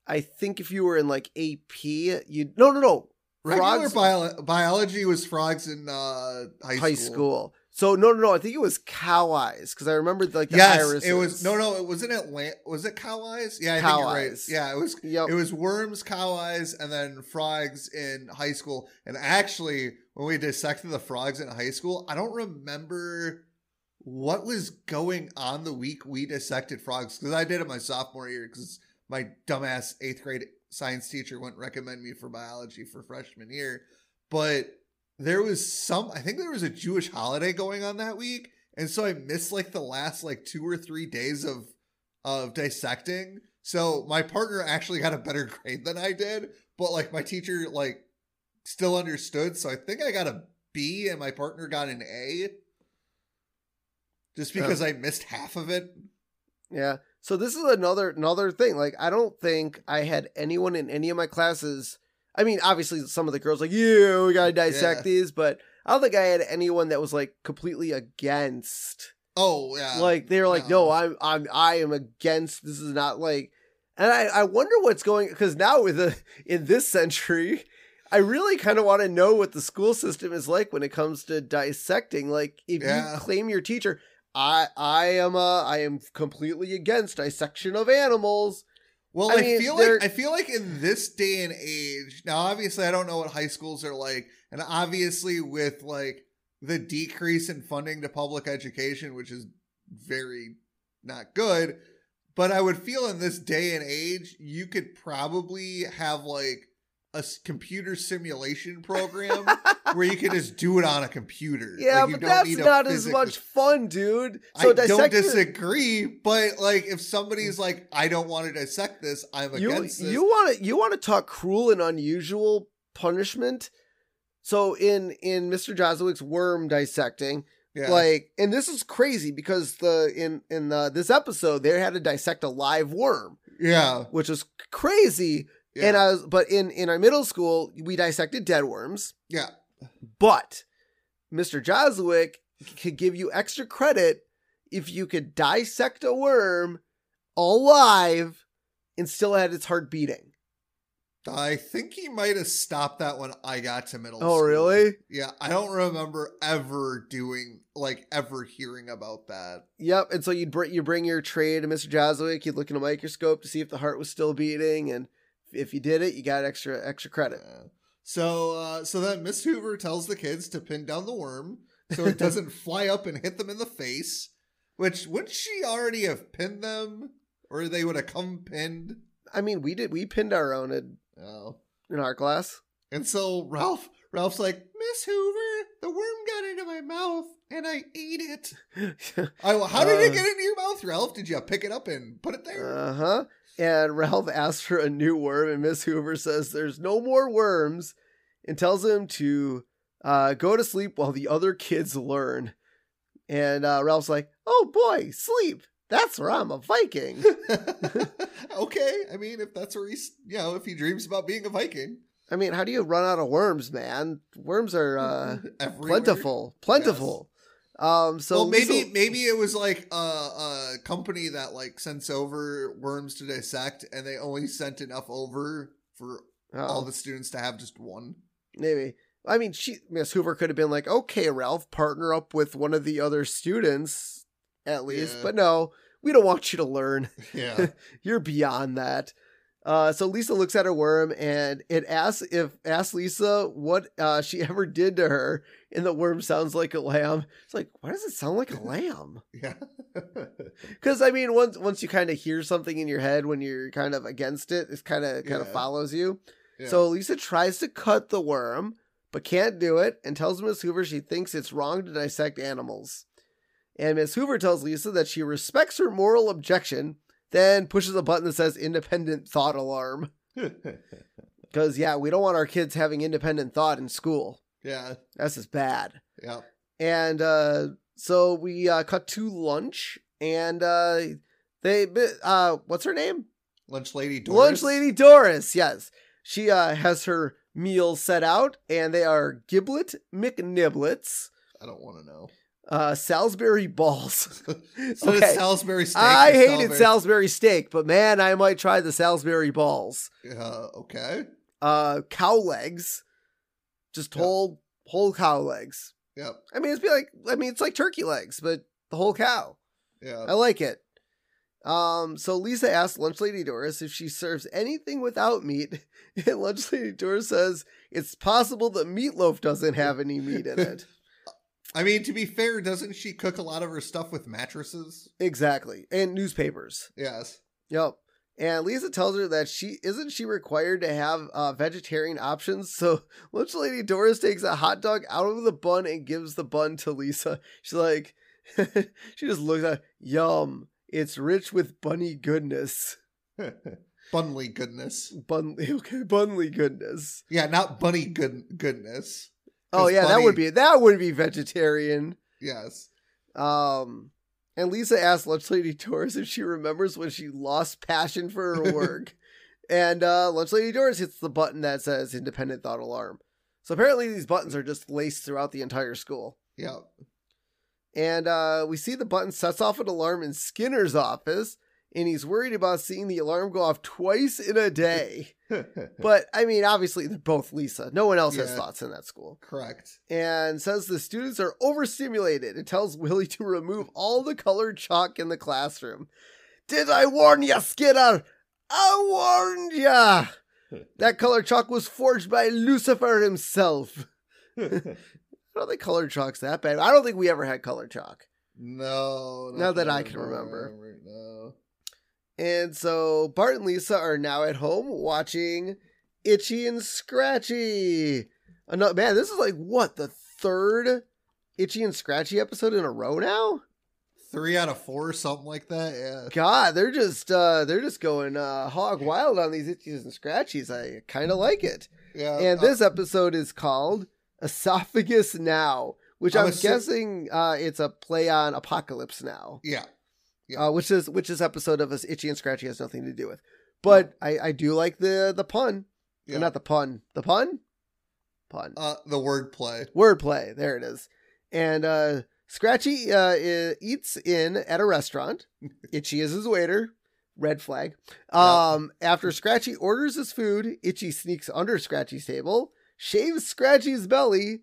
I think if you were in like AP, you no no no Regular frogs bio- biology was frogs in uh, high, high school. school. So no no no. I think it was cow eyes because I remember like the yes, irises. it was. No, no, it was in Atlanta. Was it cow eyes? Yeah, I Cow think you're right. eyes. Yeah, it was Yep. It was worms, cow eyes, and then frogs in high school. And actually, when we dissected the frogs in high school, I don't remember what was going on the week we dissected frogs because I did it my sophomore year because my dumbass eighth grade science teacher wouldn't recommend me for biology for freshman year. But there was some I think there was a Jewish holiday going on that week, and so I missed like the last like two or three days of of dissecting. So my partner actually got a better grade than I did, but like my teacher like still understood. So I think I got a B and my partner got an A. Just because I missed half of it. Yeah. So this is another another thing. Like I don't think I had anyone in any of my classes. I mean, obviously some of the girls like, yeah, we gotta dissect Yeah. these, but I don't think I had anyone that was like completely against. Oh yeah. like they were like, no, no. I'm I'm I am against. This is not like. And I I wonder what's going because now with the in this century. I really kind of want to know what the school system is like when it comes to dissecting. Like, if Yeah. you claim your teacher, I I am uh I am completely against dissection of animals. Well, I I, mean, feel like I feel like in this day and age, now obviously I don't know what high schools are like, and obviously with like the decrease in funding to public education, which is very not good, but I would feel in this day and age, you could probably have like a computer simulation program where you can just do it on a computer. Yeah, Like, you but that's not as much fun, dude. So I don't disagree, but like if somebody's like, I don't want to dissect this, I'm you against this. you want to you want to talk cruel and unusual punishment. So in in Mr. Joswick's worm dissecting, yeah. like, and this is crazy because the in in the, this episode they had to dissect a live worm, yeah, which is crazy. Yeah, And I was, but in in our middle school we dissected dead worms. yeah. But Mr. Joswick could give you extra credit if you could dissect a worm alive and still had its heart beating. I think he might have stopped that when I got to middle school. Oh, school. really? Yeah, I don't remember ever doing like ever hearing about that. Yep. And so you'd bring you bring your tray to Mr. Joswick. You'd look in a microscope to see if the heart was still beating, and if you did it, you got extra extra credit. So, uh, so then Miss Hoover tells the kids to pin down the worm so it doesn't fly up and hit them in the face. Which wouldn't she already have pinned them, or they would have come pinned? I mean, we did we pinned our own in, Oh. in our class. And so Ralph, Ralph's like, Miss Hoover, the worm got into my mouth and I ate it. I, well, how did it Uh. get into your mouth, Ralph? Did you pick it up and put it there? Uh huh. And Ralph asks for a new worm, and Miss Hoover says there's no more worms and tells him to uh, go to sleep while the other kids learn. And uh, Ralph's like, oh boy, sleep. That's where I'm a Viking. okay, I mean, if that's where he's, you know, if he dreams about being a Viking, I mean, how do you run out of worms, man? Worms are uh, plentiful. Plentiful. Um, so well, maybe maybe it was like a, a company that like sends over worms to dissect, and they only sent enough over for Oh, all the students to have just one. maybe. I mean, she Miss Hoover could have been like, "Okay, Ralph, partner up with one of the other students at least." Yeah. But no, we don't want you to learn. Yeah, You're beyond that. Uh, so Lisa looks at her worm and it asks if asks Lisa what uh, she ever did to her, and the worm sounds like a lamb. It's like, why does it sound like a lamb? yeah, Because I mean, once once you kind of hear something in your head when you're kind of against it, it kind of kind of Yeah. follows you. Yeah. So Lisa tries to cut the worm, but can't do it, and tells Miss Hoover she thinks it's wrong to dissect animals. And Miss Hoover tells Lisa that she respects her moral objection, then pushes a button that says independent thought alarm. Because, yeah, we don't want our kids having independent thought in school. yeah, That's just bad. yeah. And uh, so we uh, cut to lunch, and uh, they, uh, what's her name? Lunch lady Doris. Lunch Lady Doris, yes. She uh, has her meals set out, and they are giblet McNiblets, I don't want to know. Uh, Salisbury balls. So Okay. it's Salisbury steak. I hated Salisbury- Salisbury steak, but man, I might try the Salisbury balls. Uh, okay. Uh, cow legs, just Yeah. whole whole cow legs. Yep. I mean, it's be like I mean, it's like turkey legs, but the whole cow. Yeah. I like it. Um, so Lisa asks Lunch Lady Doris if she serves anything without meat, and Lunch Lady Doris says it's possible that meatloaf doesn't have any meat in it. I mean, to be fair, doesn't she cook a lot of her stuff with mattresses? exactly, and newspapers. Yes. Yep. And Lisa tells her that she isn't she required to have uh, vegetarian options. So lunch lady Doris takes a hot dog out of the bun and gives the bun to Lisa. She's like, she just looks at yum. It's rich with bunny goodness. Bunly goodness. Bunly, okay, bunly goodness. Yeah, not bunny good goodness. Oh yeah, that would be that would be vegetarian. Yes. Um, and Lisa asks Lunch Lady Doris if she remembers when she lost passion for her work. and uh, Lunch Lady Doris hits the button that says independent thought alarm. So apparently these buttons are just laced throughout the entire school. Yeah. And uh, we see the button sets off an alarm in Skinner's office, and he's worried about seeing the alarm go off twice in a day. but I mean, obviously they're both Lisa. No one else has thoughts in that school. Correct. and says the students are overstimulated and tells Willie to remove all the colored chalk in the classroom. Did I warn ya, Skinner? I warned ya! That colored chalk was forged by Lucifer himself. I don't think colored chalk's that bad. I don't think we ever had colored chalk. no. Not that I can remember. No. And so Bart and Lisa are now at home watching Itchy and Scratchy. Ano- man, this is like what the third Itchy and Scratchy episode in a row now. Three out of four, something like that. Yeah. God, they're just uh they're just going uh hog wild on these itchies and scratchies. I kind of like it. Yeah. And uh, this episode is called Esophagus Now, which I'm I'm, assu- guessing uh it's a play on Apocalypse Now. yeah. Yeah. Uh, which is which this episode of us itchy and scratchy has nothing to do with. But I I do like the the pun. Yeah. Not the pun. The pun? Pun. uh, the wordplay. Wordplay. There it is. And uh Scratchy uh, eats in at a restaurant. Itchy is his waiter. Red flag. Um, After Scratchy orders his food, Itchy sneaks under Scratchy's table, shaves Scratchy's belly,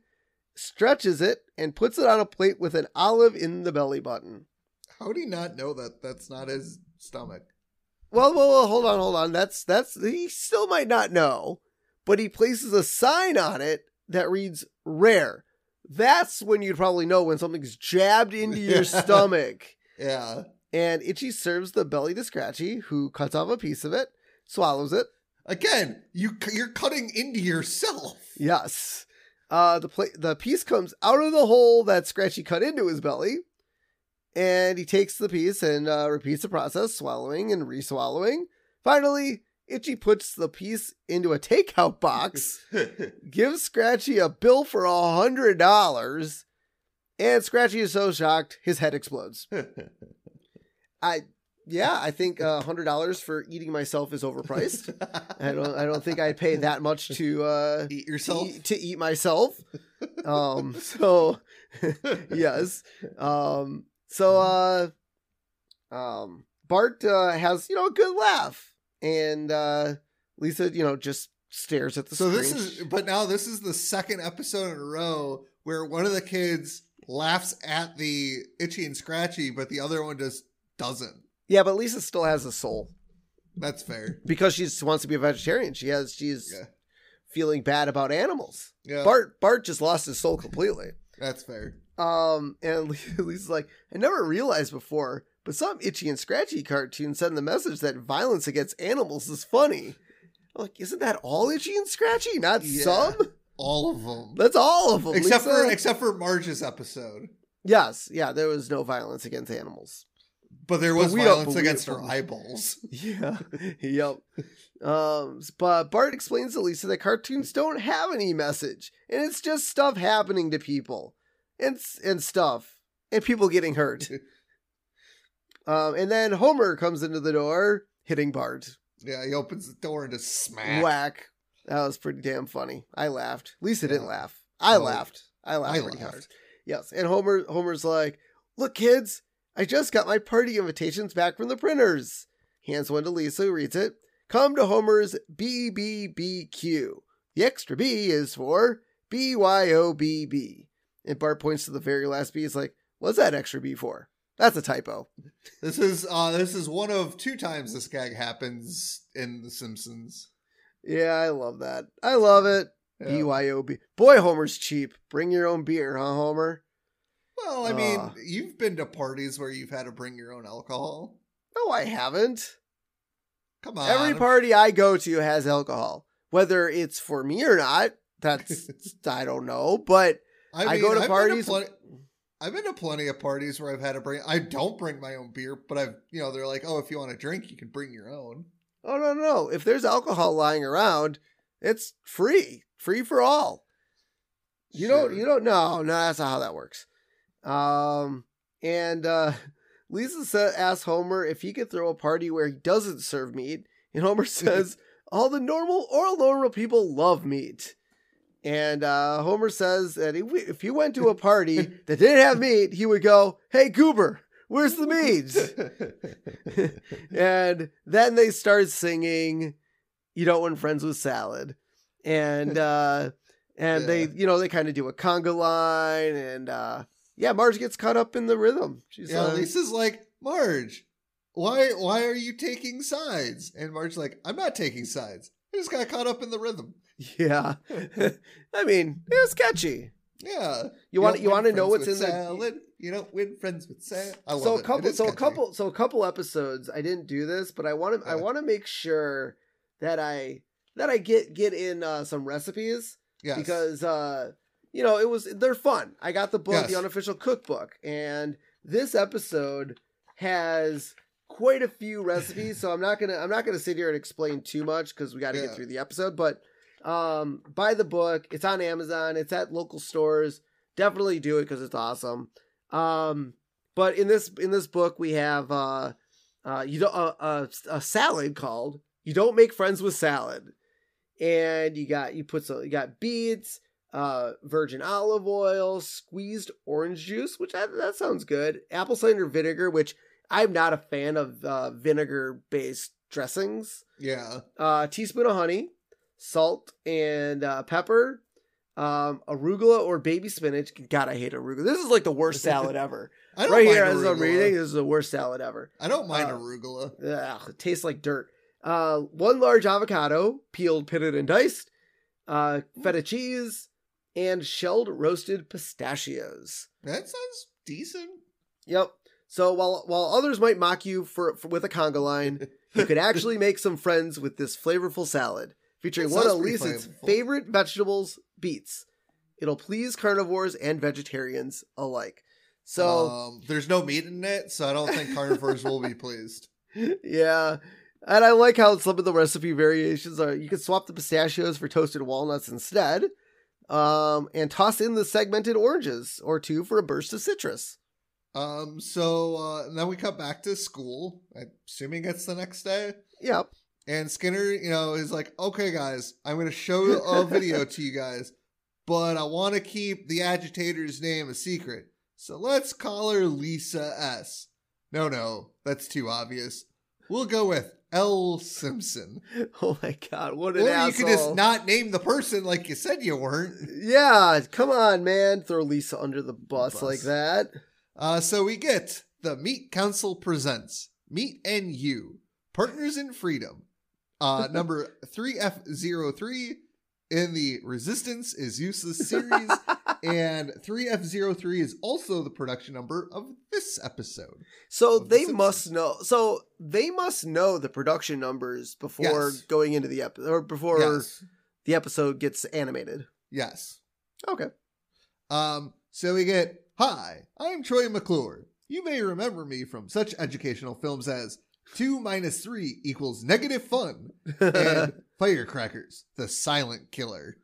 stretches it, and puts it on a plate with an olive in the belly button. How do you not know that that's not his stomach? Well, well, well, hold on, hold on. That's that's he still might not know, but he places a sign on it that reads "rare." That's when you'd probably know when something's jabbed into your stomach. Yeah. And Itchy serves the belly to Scratchy, who cuts off a piece of it, swallows it. Again, you you're cutting into yourself. Yes. Uh, the pla- the piece comes out of the hole that Scratchy cut into his belly, and he takes the piece and uh, repeats the process, swallowing and re-swallowing. Finally, Itchy puts the piece into a takeout box, gives Scratchy a bill for a hundred dollars, and Scratchy is so shocked his head explodes. I, yeah, I think a hundred dollars for eating myself is overpriced. I don't, I don't think I'd pay that much to uh, Eat to yourself. eat, to eat myself. Um, so yes. Um, so uh, um, Bart uh, has you know a good laugh, and uh, Lisa you know just stares at the So screen. this is, but now this is the second episode in a row where one of the kids laughs at the itchy and scratchy, but the other one just doesn't. yeah, but Lisa still has a soul That's fair. because she wants to be a vegetarian. She has she's Yeah. feeling bad about animals. Yeah, Bart Bart just lost his soul completely. that's fair. Um, and Lisa's like, I never realized before, but some itchy and scratchy cartoons send the message that violence against animals is funny. I'm like, isn't that all itchy and scratchy? Not Yeah. some? All of them, That's all of them. except Lisa. for except for Marge's episode. yes, yeah, there was no violence against animals. But there was don't violence against her eyeballs. Yeah, yep. Um, but Bart explains to Lisa that cartoons don't have any message, and it's just stuff happening to people, and and stuff, and people getting hurt. Um, and then Homer comes into the door, hitting Bart. Yeah, he opens the door and just smack. Whack. That was pretty damn funny. I laughed. Lisa didn't laugh. I laughed. I laughed I pretty laughed. hard. Yes. And Homer Homer's like, look, kids, I just got my party invitations back from the printers. Hands one to Lisa, who reads it. Come to Homer's BBBQ. The extra B is for BYOBB. And Bart points to the very last B. He's like, what's that extra B for? That's a typo. This is uh this is one of two times this gag happens in The Simpsons. Yeah, I love that. I love it. Yeah. BYOB. Boy, Homer's cheap. Bring your own beer, huh, Homer? Well, I mean, Uh. you've been to parties where you've had to bring your own alcohol. No, I haven't. Come on. Every party I go to has alcohol. Whether it's for me or not, that's I don't know. But I go to I've been parties- plenty- I've been to plenty of parties where I've had to bring. I don't bring my own beer, but I've you know they're like, oh, if you want to drink, you can bring your own. oh no, no, no. If there's alcohol lying around, it's free, free for all. You don't, you don't know. No, that's not how that works. Um, and uh, Lisa sa- asks Homer if he could throw a party where he doesn't serve meat, and Homer says all the normal, all normal people love meat. And uh, Homer says that if, we, if he went to a party that didn't have meat, he would go, "Hey Goober, where's the meat?" and then they start singing you don't want friends with salad and uh and they you know they kind of do a conga line and uh yeah marge gets caught up in the rhythm she's yeah, like Lisa's like, Marge, why why are you taking sides? And Marge's like, I'm not taking sides. I just got caught up in the rhythm. yeah i mean it's catchy Yeah. you want you want to know what's in the salad. You don't win friends with salad. I so it. a It couple so a couple so a couple episodes i didn't do this but i want to i want to make sure that i that i get get in uh some recipes Yes. because uh you know it was they're fun i got the book Yes. the unofficial cookbook and this episode has quite a few recipes so i'm not gonna i'm not gonna sit here and explain too much because we got to Yeah. get through the episode but um buy the book. It's on amazon. It's at local stores. Definitely do it because it's awesome. Um but in this in this book we have uh uh you don't uh, uh, a salad called you don't make friends with salad. And you got you put some you got beets uh virgin olive oil squeezed orange juice which I, that sounds good apple cider vinegar which i'm not a fan of uh, vinegar based dressings. Yeah. uh teaspoon of honey salt and uh, pepper um arugula or baby spinach god i hate arugula this is like the worst salad ever I don't right mind here as i'm arugula. reading this is the worst salad ever I don't mind uh, arugula. Ugh, it tastes like dirt. Uh, one large avocado, peeled, pitted, and diced. Uh, feta cheese and shelled roasted pistachios. That sounds decent. Yep. So while while others might mock you for, for with a conga line, you could actually make some friends with this flavorful salad, featuring one of Lisa's favorite vegetables, beets. It'll please carnivores and vegetarians alike. So um, there's no meat in it, so I don't think carnivores will be pleased. yeah. And I like how some of the recipe variations are you can swap the pistachios for toasted walnuts instead. Um, and toss in the segmented oranges or two for a burst of citrus. Um, so uh, then we cut back to school. I'm assuming it's the next day. Yep. And Skinner, you know, is like, okay, guys, I'm going to show a video to you guys, but I want to keep the agitator's name a secret. So let's call her Lisa S. No, no, that's too obvious. We'll go with L. Simpson. Oh my god, what an Or you asshole. could just not name the person like you said you weren't. Yeah, come on, man. Throw Lisa under the bus, Bus. like that. Uh, so we get the Meat Council presents Meat and You, Partners in Freedom. Uh, number 3F03 in the Resistance is Useless series. and 3F03 is also the production number of this episode. So Of The they must know. So they must know the production numbers before Yes. going into the episode, or before Yes. the episode gets animated. Yes. Okay. Um, so we get Hi, I'm Troy McClure. You may remember me from such educational films as 2 minus 3 equals negative fun and Firecrackers, the Silent Killer.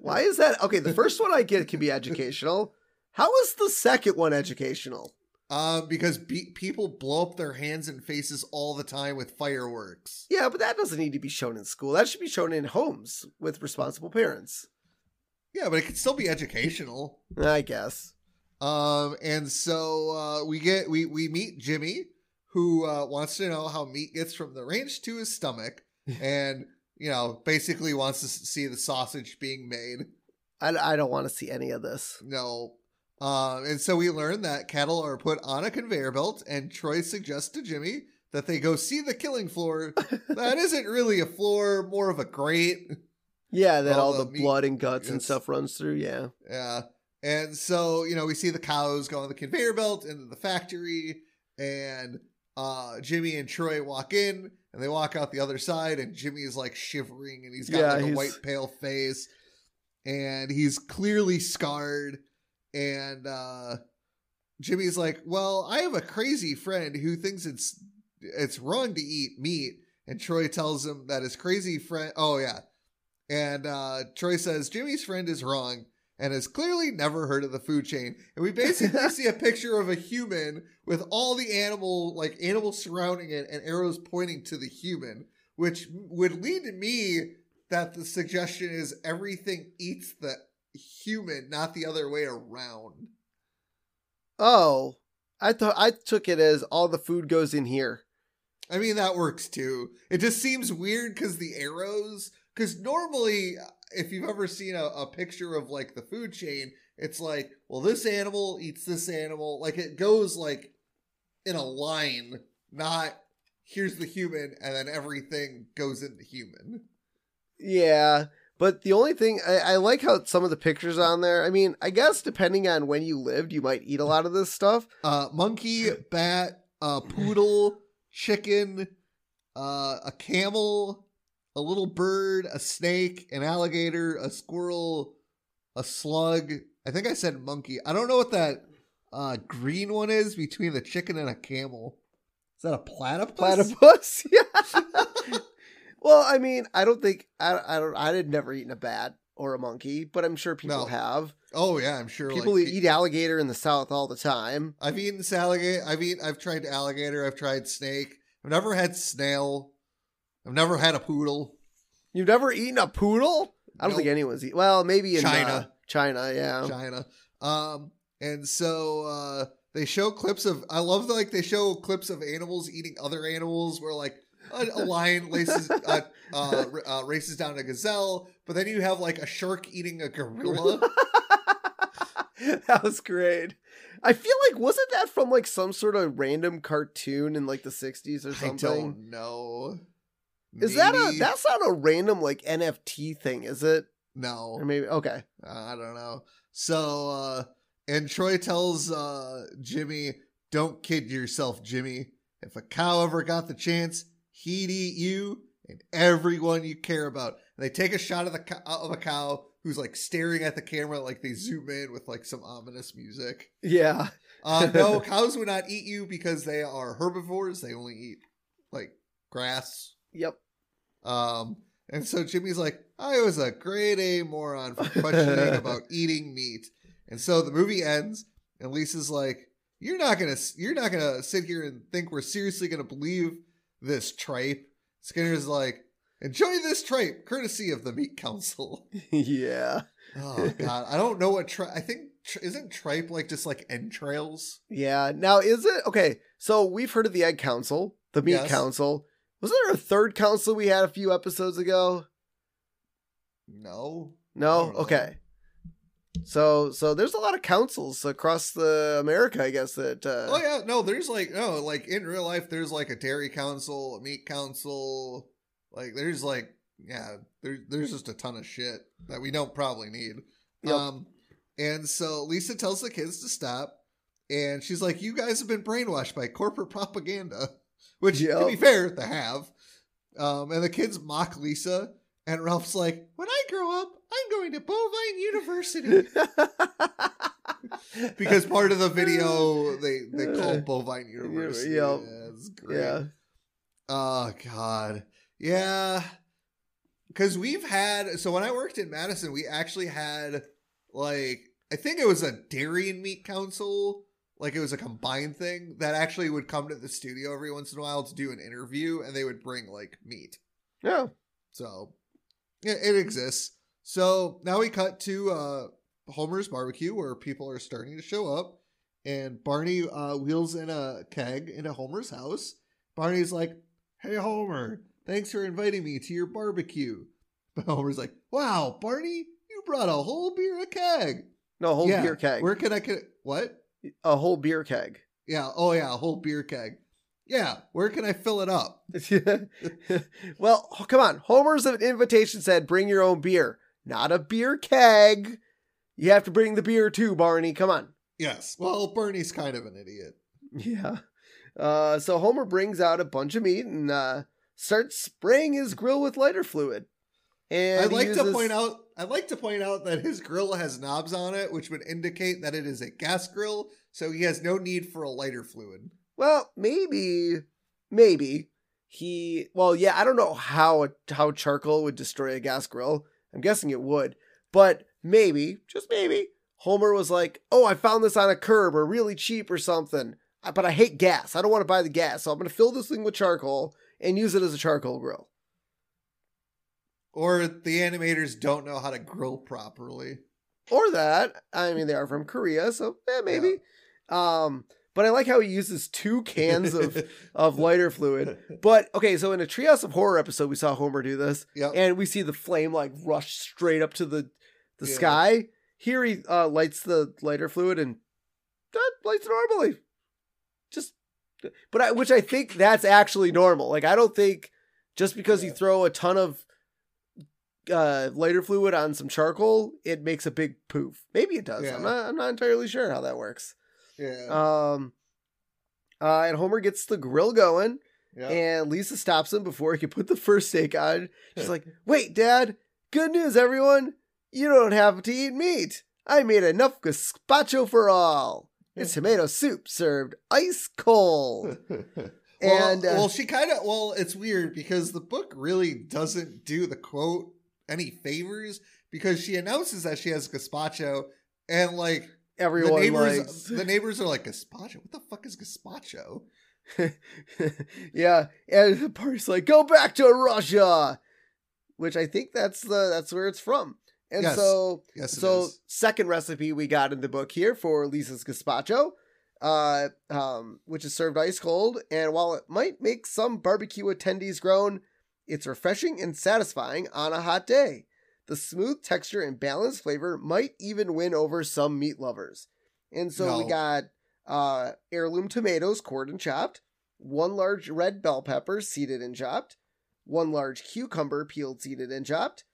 Why is that? Okay, the first one I get can be educational. How is the second one educational? Um, because be- people blow up their hands and faces all the time with fireworks. Yeah, but that doesn't need to be shown in school. That should be shown in homes with responsible parents. Yeah, but it could still be educational. I guess. Um, and so uh, we get we we meet Jimmy, who uh, wants to know how meat gets from the range to his stomach, and you know basically wants to see the sausage being made. I, I don't want to see any of this. No. Um, and so we learn that cattle are put on a conveyor belt, and Troy suggests to Jimmy that they go see the killing floor. that isn't really a floor, more of a grate. Yeah, that All all the meat blood and guts and stuff runs through. Yeah. Yeah. And so, you know, we see the cows go on the conveyor belt into the factory, and uh, Jimmy and Troy walk in, And they walk out the other side, and Jimmy is like shivering, and he's got Yeah, like a he's- white pale face, and he's clearly scarred. And uh, Jimmy's like, "Well, I have a crazy friend who thinks it's it's wrong to eat meat." And Troy tells him that his crazy friend. Oh yeah, and uh, Troy says Jimmy's friend is wrong and has clearly never heard of the food chain. And we basically see a picture of a human with all the animal, like animals surrounding it and arrows pointing to the human, which would lead to me that the suggestion is everything eats the human, not the other way around. Oh, I thought I took it as all the food goes in here. I mean, that works too. It just seems weird because the arrows, because normally, if you've ever seen a, a picture of like the food chain, it's like, well, this animal eats this animal. Like it goes like in a line, not here's the human and then everything goes into human. Yeah, but the only thing I, I like how some of the pictures on there. I mean, I guess depending on when you lived, you might eat a lot of this stuff. Uh, monkey, bat, uh, poodle, chicken, uh, a camel, a little bird, a snake, an alligator, a squirrel, a slug. I think I said monkey. I don't know what that uh, green one is between the chicken and a camel. Is that a platypus? Platypus. Yeah. well, I mean, I don't think I, I don't I had never eaten a bat or a monkey, but I'm sure people No. have. Oh yeah, I'm sure. People like, eat alligator in the South all the time. I've eaten alligator. I've eaten. I've tried alligator. I've tried snake. I've never had snail. I've never had a poodle. You've never eaten a poodle? I don't Nope. think anyone's eat. Well, maybe in China. uh, China, yeah. China. Um, and so uh, they show clips of. I love like they show clips of animals eating other animals, where like a, a lion laces uh, uh, uh, races down a gazelle, but then you have like a shark eating a gorilla. that was great. I feel like wasn't that from like some sort of random cartoon in like the 60s or something? I don't know. Is that a that's not a random like NFT thing, is it? no? Or maybe okay. I don't know. So, uh, and Troy tells uh, Jimmy, "Don't kid yourself, Jimmy. If a cow ever got the chance, he'd eat you and everyone you care about." And they take a shot of the cow, of a cow who's like staring at the camera, like they zoom in with like some ominous music. Yeah. Uh, no, cows would not eat you because they are herbivores. They only eat like grass. Yep. Um, and so Jimmy's like, I was a grade A moron for questioning about eating meat. And so the movie ends, and Lisa's like, "You're not gonna, you're not gonna sit here and think we're seriously gonna believe this tripe." Skinner's like, "Enjoy this tripe, courtesy of the Meat Council." yeah. Oh God, I don't know what tripe. I think isn't tripe like just like entrails? Yeah. Now is it okay, so we've heard of the Egg Council, the Meat Yes. Council. Was there a third council we had a few episodes ago? No, No? Okay. So so there's a lot of councils across the America, I guess that uh Oh yeah, no, there's like no, like in real life there's like a dairy council, a meat council, like there's like yeah, there's there's just a ton of shit that we don't probably need. Yep. Um and so Lisa tells the kids to stop and she's like, You guys have been brainwashed by corporate propaganda. Which to be fair, they have. Um and the kids mock Lisa and Ralph's like, When I grow up, I'm going to Bovine University. because part of the video they they call bovine university. Yep. Yeah, it's great. yeah. Oh god. Yeah. Cause we've had so when I worked in Madison, we actually had like I think it was a dairy and meat council. Like it was a combined thing that actually would come to the studio every once in a while to do an interview and they would bring like meat. Yeah. So yeah, it exists. So now we cut to uh Homer's barbecue where people are starting to show up and Barney uh wheels in a keg into Homer's house. Barney's like, "Hey Homer, thanks for inviting me to your barbecue." But Homer's like, "Wow, Barney, you brought a whole beer a keg." No, a whole yeah, beer keg. Where can I get what? A whole beer keg. Yeah, oh yeah, a whole beer keg. Yeah, where can I fill it up? well, oh, come on. Homer's invitation said bring your own beer, not a beer keg. You have to bring the beer too, Barney. Come on. Yes. Well, Barney's kind of an idiot. Yeah. Uh, so Homer brings out a bunch of meat and uh, starts spraying his grill with lighter fluid. And I'd like to point out I'd like to point out that his grill has knobs on it, which would indicate that it is a gas grill, so he has no need for a lighter fluid. Well, maybe, maybe he. Well, yeah, I don't know how how charcoal would destroy a gas grill. I'm guessing it would, but maybe, just maybe, Homer was like, "Oh, I found this on a curb or really cheap or something." But I hate gas. I don't want to buy the gas, so I'm going to fill this thing with charcoal and use it as a charcoal grill. Or the animators don't know how to grill properly. or that. I mean, they are from Korea, so yeah, maybe. Um, but I like how he uses two cans of of lighter fluid. But okay, so in a Treehouse of Horror episode, we saw Homer do this, Yep. and we see the flame like rush straight up to the the Yeah. sky. Here he uh, lights the lighter fluid and that lights normally. Just, but I, which I think that's actually normal. Like I don't think just because you throw a ton of uh, lighter fluid on some charcoal, it makes a big poof. Maybe it does. Yeah. I'm not. I'm not entirely sure how that works. yeah. Um, uh, and Homer gets the grill going, yeah. and Lisa stops him before he can put the first steak on. She's like, "Wait, Dad! Good news, everyone! You don't have to eat meat. I made enough gazpacho for all. It's tomato soup served ice cold." And, uh, well, she kind of well, it's weird because the book really doesn't do the quote any favors because she announces that she has gazpacho and like the Everyone neighbors likes. the neighbors are like gazpacho. What the fuck is gazpacho? yeah, and the party's like, "Go back to Russia," which I think that's the that's where it's from. And Yes. so, Yes, so is. second recipe we got in the book here for Lisa's gazpacho, uh, um, which is served ice cold. And while it might make some barbecue attendees groan, it's refreshing and satisfying on a hot day. The smooth texture and balanced flavor might even win over some meat lovers. And so we got uh, heirloom tomatoes cored and chopped, one large red bell pepper seeded and chopped, one large cucumber peeled, seeded, and chopped,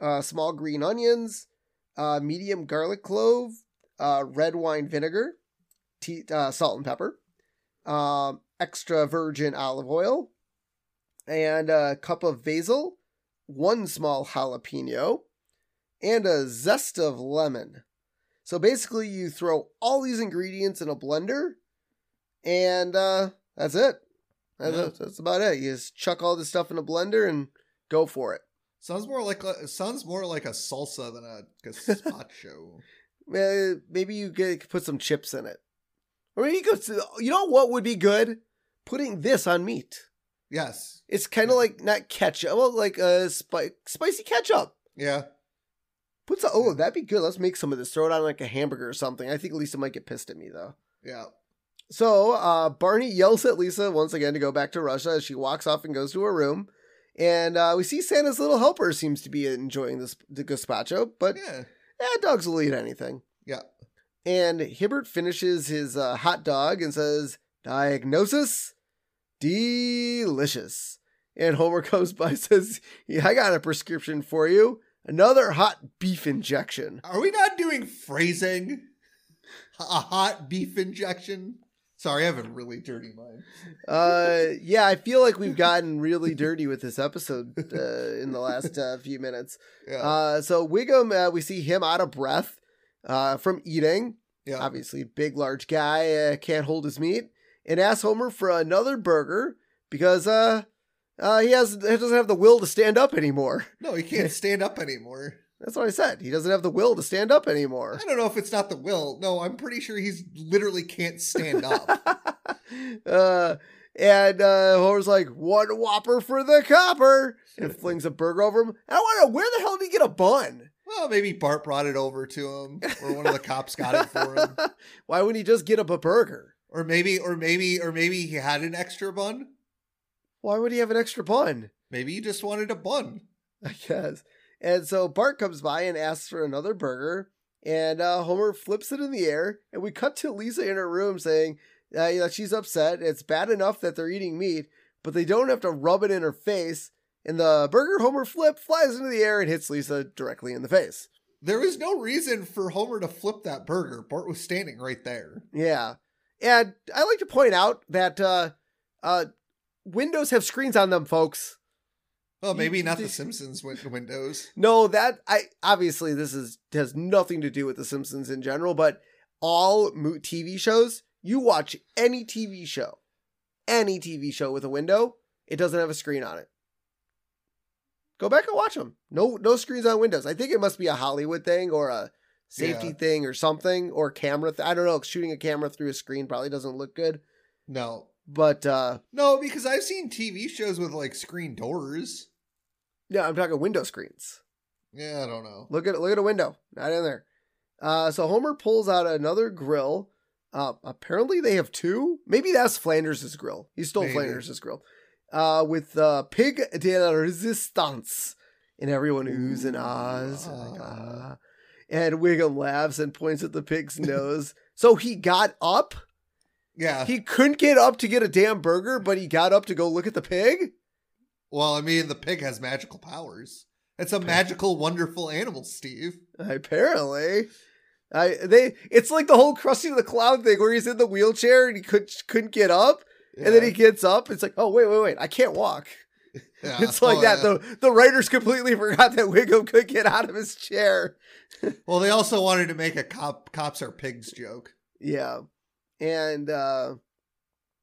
uh, small green onions, uh, medium garlic clove, uh, red wine vinegar, tea, uh, salt and pepper, um, extra virgin olive oil, and a cup of basil, one small jalapeno, and a zest of lemon. So basically, you throw all these ingredients in a blender, and uh, that's it. That's, Yeah. that's about it. You just chuck all this stuff in a blender and go for it. Sounds more like a, sounds more like a salsa than a gazpacho. Maybe you get put some chips in it, or maybe you go. You know what would be good? Putting this on meat. Yes. It's kind of like not ketchup, well, like a spi- spicy ketchup. Yeah. Put some. Oh, that'd be good. Let's make some of this. Throw it on like a hamburger or something. I think Lisa might get pissed at me though. Yeah. So uh, Barney yells at Lisa once again to go back to Russia as she walks off and goes to her room. And uh, we see Santa's little helper seems to be enjoying this the gazpacho, but Yeah. eh, dogs will eat anything. Yeah. And Hibbert finishes his uh, hot dog and says, Diagnosis? Delicious. And Homer comes by and says, yeah, I got a prescription for you. Another hot beef injection. Are we not doing phrasing? A hot beef injection? Sorry, I have a really dirty mind. Uh, yeah, I feel like we've gotten really dirty with this episode uh, in the last uh, few minutes. Yeah. Uh, so Wiggum, uh, we see him out of breath uh, from eating. yeah. Obviously, big, large guy uh, can't hold his meat, and asks Homer for another burger because uh, uh, he has he doesn't have the will to stand up anymore. No, he can't stand up anymore. That's what I said. He doesn't have the will to stand up anymore. I don't know if it's not the will. No, I'm pretty sure he's literally can't stand up. uh, and uh, Homer's like, one whopper for the copper, and flings a burger over him. And I know where the hell did he get a bun? well, maybe Bart brought it over to him, or one of the cops got it for him, Why wouldn't he just get up a burger? Or maybe, or maybe, or maybe he had an extra bun. Why would he have an extra bun? Maybe he just wanted a bun. I guess. And so Bart comes by and asks for another burger, and uh, Homer flips it in the air, and we cut to Lisa in her room saying uh, that she's upset. It's bad enough that they're eating meat, but they don't have to rub it in her face. And the burger Homer flip flies into the air and hits Lisa directly in the face. There was no reason for Homer to flip that burger. Bart was standing right there. Yeah. And I like to point out that uh, uh, windows have screens on them, folks. Well, maybe not the Simpsons windows. No, that I obviously this is has nothing to do with the Simpsons in general, but all mo- TV shows, you watch any TV show, any TV show with a window, it doesn't have a screen on it. Go back and watch them. No, no screens on windows. I think it must be a Hollywood thing or a safety Yeah. thing or something or camera. Th- I don't know. Shooting a camera through a screen probably doesn't look good, No, but uh no, because I've seen TV shows with like screen doors. yeah, I'm talking window screens. Yeah, I don't know. Look at look at a window, not in there. Uh, so Homer pulls out another grill. Uh, apparently they have two. Maybe that's Flanders' grill. He stole Maybe. Flanders' grill. Uh, with uh, Pig de la Resistance, and everyone oohs and ahs. Like, Ah. And Wiggum laughs and points at the pig's nose. So he got up. Yeah. He couldn't get up to get a damn burger, but he got up to go look at the pig. well, I mean, the pig has magical powers. It's a magical, wonderful animal, Steve. Apparently. I they it's like the whole Krusty of the Clown thing where he's in the wheelchair and he could couldn't get up and then he gets up. It's like, oh wait, wait, wait, I can't walk. Yeah. It's like Oh, that. yeah. The the writers completely forgot that Wiggum could get out of his chair. Well, they also wanted to make a cop cops are pigs joke. Yeah. And uh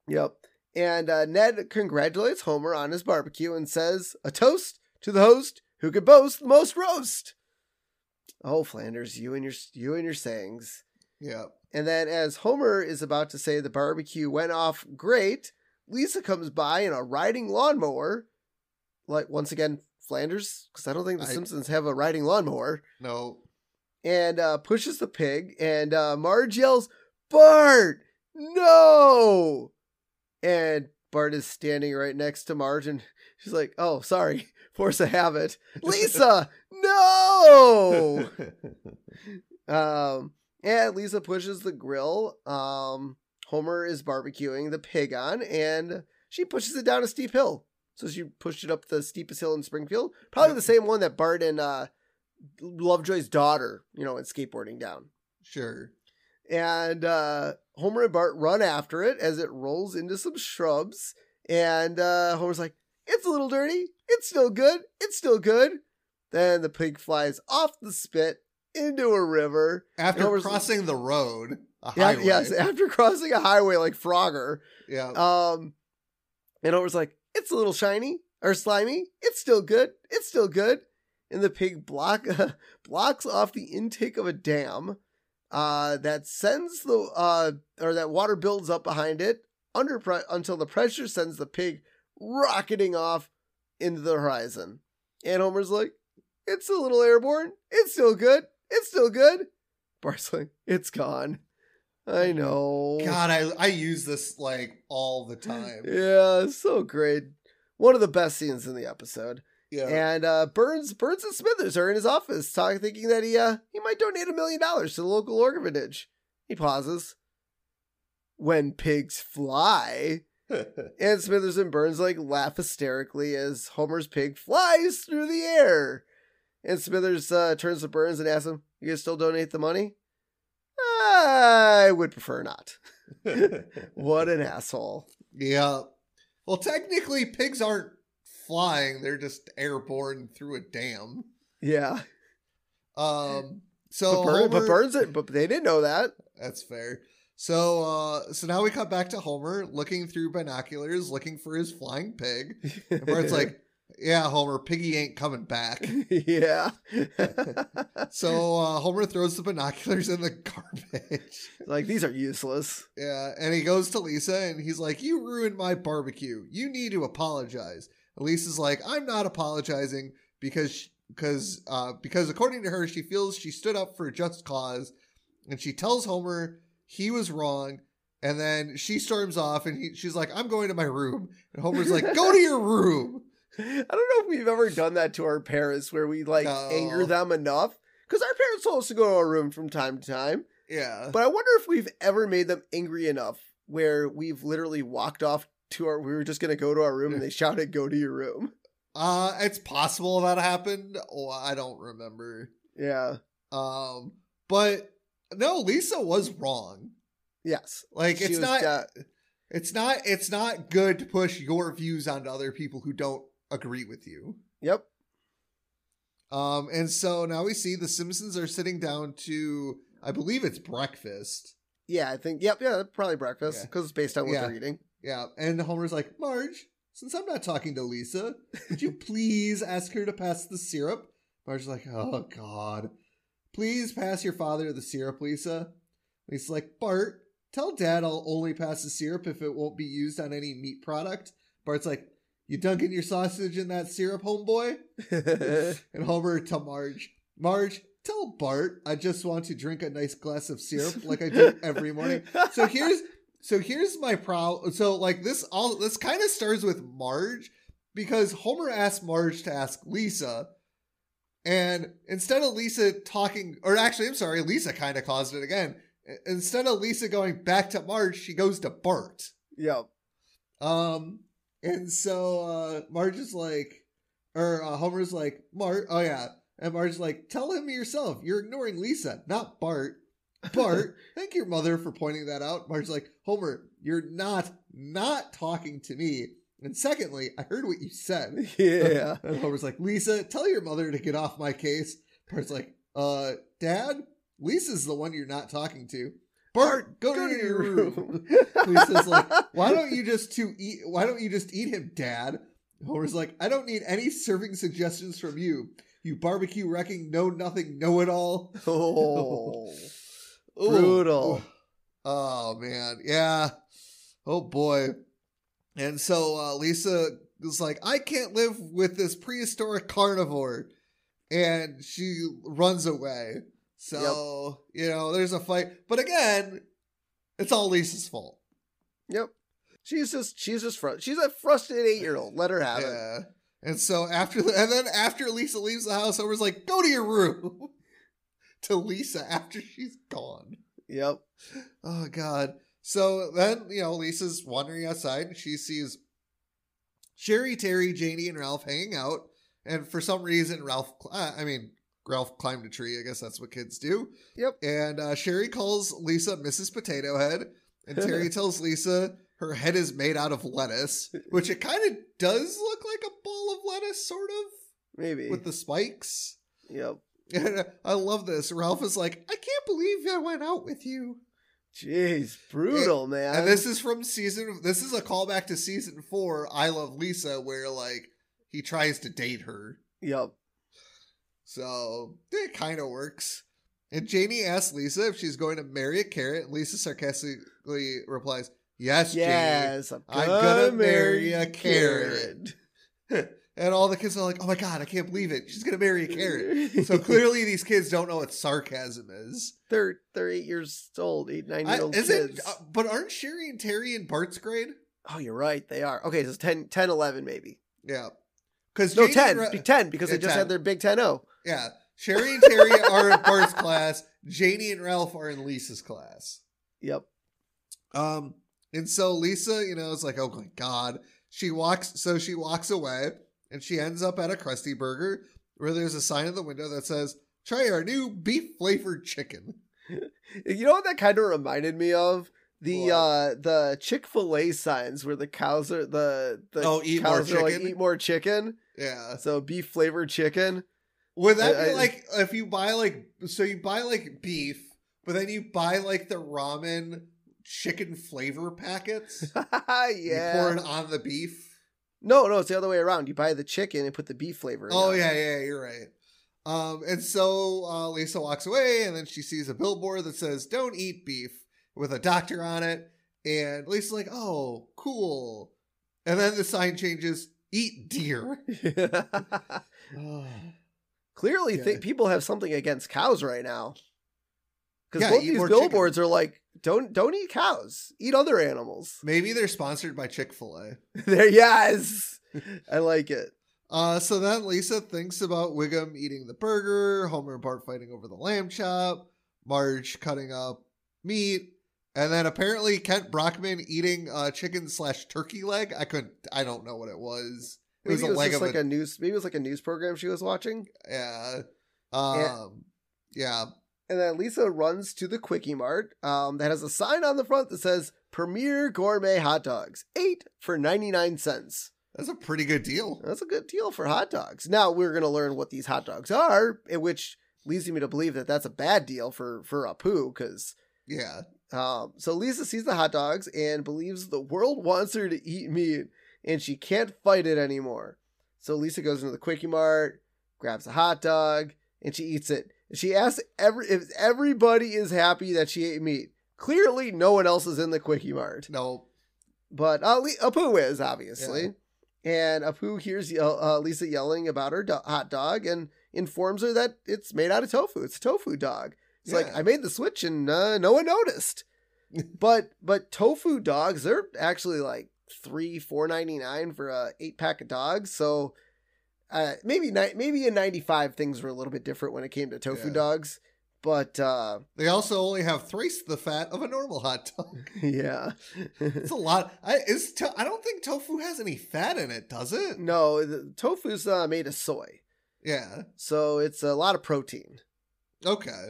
Yep. And uh, Ned congratulates Homer on his barbecue and says, A toast to the host who could boast the most roast. Oh, Flanders, you and your you and your sayings. Yeah. And then, as Homer is about to say the barbecue went off great, Lisa comes by in a riding lawnmower. Like, once again, Flanders, because I don't think The I- Simpsons have a riding lawnmower, No. And uh, pushes the pig. And uh, Marge yells, Bart, no! And Bart is standing right next to Marge, and she's like, oh, sorry, force a habit. Lisa, no! Um, and Lisa pushes the grill. Um, Homer is barbecuing the pig on, and she pushes it down a steep hill. So she pushed it up the steepest hill in Springfield, probably the same one that Bart and uh, Lovejoy's daughter, you know, and skateboarding down. Sure. And uh, Homer and Bart run after it as it rolls into some shrubs. And uh, Homer's like, "It's a little dirty. It's still good. It's still good." Then the pig flies off the spit into a river. After crossing the road, a Yeah, highway. yes, after crossing a highway like Frogger. Yeah. Um, and Homer's like, "It's a little shiny or slimy. It's still good. It's still good." And the pig block blocks off the intake of a dam. Uh, that sends the uh, or that water builds up behind it under pre- until the pressure sends the pig rocketing off into the horizon. And Homer's like, "It's a little airborne. It's still good. It's still good." Bart's like, "It's gone." I know. God, I I use this like all the time. Yeah, it's so great. One of the best scenes in the episode. Yeah. And uh, Burns, Burns and Smithers are in his office, talking, thinking that he uh, he might donate a million dollars to the local orphanage. He pauses. When pigs fly, and Smithers and Burns like laugh hysterically as Homer's pig flies through the air. And Smithers uh, turns to Burns and asks him, "You guys still donate the money?" I would prefer not. What an asshole. yeah. Well, technically, pigs aren't flying; they're just airborne through a dam. Yeah. Um. So but, Burns, but Homer- Burns, but they didn't know that. That's fair. So, uh, so now we cut back to Homer looking through binoculars, looking for his flying pig. And Bart's like, "Yeah, Homer, Piggy ain't coming back." yeah. So uh, Homer throws the binoculars in the garbage. like these are useless. Yeah, and he goes to Lisa and he's like, "You ruined my barbecue. You need to apologize." And is like, "I'm not apologizing because because uh, because according to her, she feels she stood up for a just cause, and she tells Homer he was wrong." And then she storms off, and he, she's like, "I'm going to my room." And Homer's like, "Go to your room." I don't know if we've ever done that to our parents where we like No. anger them enough. Because our parents told us to go to our room from time to time. Yeah, But I wonder if we've ever made them angry enough where we've literally walked off to our we were just gonna go to our room and they shouted, Go to your room. uh, it's possible that happened. Oh, I don't remember. Yeah. Um, but no, Lisa was wrong. Yes. Like it's not de- It's not it's not good to push your views onto other people who don't agree with you. Yep. Um, and so now we see the Simpsons are sitting down to, I believe it's breakfast. Yeah, I think. Yep. Yeah, probably breakfast Yeah. because it's based on what Yeah. they're eating. Yeah, and Homer's like, Marge, since I'm not talking to Lisa, would you please ask her to pass the syrup? Marge's like, oh god, please pass your father the syrup, Lisa. Lisa's like, Bart, tell Dad I'll only pass the syrup if it won't be used on any meat product. Bart's like, you dunking your sausage in that syrup, homeboy? And Homer to Marge, Marge, tell Bart I just want to drink a nice glass of syrup like I do every morning. So here's so here's my problem. So like this all this kind of starts with Marge because Homer asked Marge to ask Lisa. And instead of Lisa talking, or actually, I'm sorry, Lisa kind of caused it again. Instead of Lisa going back to Marge, she goes to Bart. Yep. Um, and so uh Marge is like, or uh, Homer's like, Marge, oh yeah, and Marge's like, tell him yourself. You're ignoring Lisa, not Bart. Bart, thank your mother for pointing that out. Marge's like, Homer, you're not not talking to me. And secondly, I heard what you said. Yeah. And Homer's like, Lisa, tell your mother to get off my case. Bart's like, uh, Dad, Lisa's the one you're not talking to. Bart, go, to, your room. Lisa's like, why don't you just to eat? Why don't you just eat him, Dad? Homer's like, I don't need any serving suggestions from you. You barbecue wrecking, know nothing, know it all. Oh. Ooh. Brutal. Oh man, yeah. Oh boy. And so uh, Lisa was like, I can't live with this prehistoric carnivore, and she runs away. So you know, there's a fight, but again, it's all Lisa's fault. Yep. She's just she's just fr- she's a frustrated eight year old. Let her have it. And so after the, and then after Lisa leaves the house, Homer's like, go to your room. to Lisa after she's gone. Yep. Oh God. So then, you know, Lisa's wandering outside and she sees Sherry, Terry, Janey, and Ralph hanging out. And for some reason, Ralph, uh, I mean, Ralph climbed a tree. I guess that's what kids do. Yep. And uh, Sherry calls Lisa Mrs. Potato Head. And Terry tells Lisa her head is made out of lettuce, which it kind of does look like a ball of lettuce, sort of, Maybe. with the spikes. yep. And I love this. Ralph is like, I can't believe I went out with you. Jeez, brutal, man. And this is from season. This is a callback to season four. I love Lisa, where like he tries to date her. Yep. So it kind of works. And Janey asks Lisa if she's going to marry a carrot. And Lisa sarcastically replies, "Yes, Janey." Yes, I'm I'm gonna, gonna marry marry a a carrot. And all the kids are like, "Oh my god, I can't believe it! She's gonna marry a carrot." So clearly, these kids don't know what sarcasm is. they're they're eight years old, eight nine year old is kids. it? Uh, but aren't Sherry and Terry in Bart's grade? oh, you're right. They are. Okay, so it's 10, 10 11 maybe. Yeah, because No, 10. Be 10 because Yeah, they just 10. had their big oh. 10 0. Yeah, Sherry and Terry are in Bart's class. Janey and Ralph are in Lisa's class. Yep. Um, and so Lisa, you know, is like, oh my god. She walks, so she walks away, and she ends up at a Krusty Burger where there's a sign in the window that says, "Try our new beef flavored chicken." You know what that kind of reminded me of? The What? uh the Chick Fil A signs where the cows are the the Oh, eat more cows are like chicken? eat more chicken. Yeah. So beef flavored chicken. Would that I- be I- like if you buy like so you buy like beef, but then you buy like the ramen chicken flavor packets? yeah. You pour it on the beef. No, no, it's the other way around. You buy the chicken and put the beef flavor. in it. Oh it. yeah, yeah, you're right. Um, and so uh, Lisa walks away, and then she sees a billboard that says "Don't eat beef" with a doctor on it, and Lisa's like, "Oh, cool." And then the sign changes: "Eat deer." Clearly, Yeah. think people have something against cows right now. Because Yeah, both these billboards are like, don't don't eat cows, eat other animals. Maybe they're sponsored by Chick Fil A. there, yes, I like it. Uh, so then Lisa thinks about Wiggum eating the burger, Homer and Bart fighting over the lamb chop, Marge cutting up meat, and then apparently Kent Brockman eating uh, chicken slash turkey leg. I couldn't. I don't know what it was. It Maybe was it was leg just of like a, a news. Maybe it was like a news program she was watching. yeah. Um, yeah. And then Lisa runs to the Quickie Mart um, that has a sign on the front that says Premier Gourmet Hot Dogs, eight for 99 cents. That's a pretty good deal. That's a good deal for hot dogs. Now we're going to learn what these hot dogs are, which leads me to believe that that's a bad deal for for Apu because Yeah. um, so Lisa sees the hot dogs and believes the world wants her to eat meat and she can't fight it anymore. So Lisa goes into the Quickie Mart, grabs a hot dog, and she eats it. She asks every if everybody is happy that she ate meat. Clearly, no one else is in the Quickie Mart, No. but uh, Le- Apu is obviously. And Apu hears uh, Lisa yelling about her do- hot dog and informs her that it's made out of tofu. It's a tofu dog. It's like I made the switch and uh, no one noticed. but but tofu dogs they're actually like three four ninety nine for a eight pack of dogs. So uh, maybe ni- maybe in ninety five things were a little bit different when it came to tofu Yeah. dogs. But uh, They also only have thrice the fat of a normal hot dog. yeah, It's a lot. I is to, I don't think tofu has any fat in it, does it? no, the tofu's uh, made of soy, Yeah. so it's a lot of protein. Okay.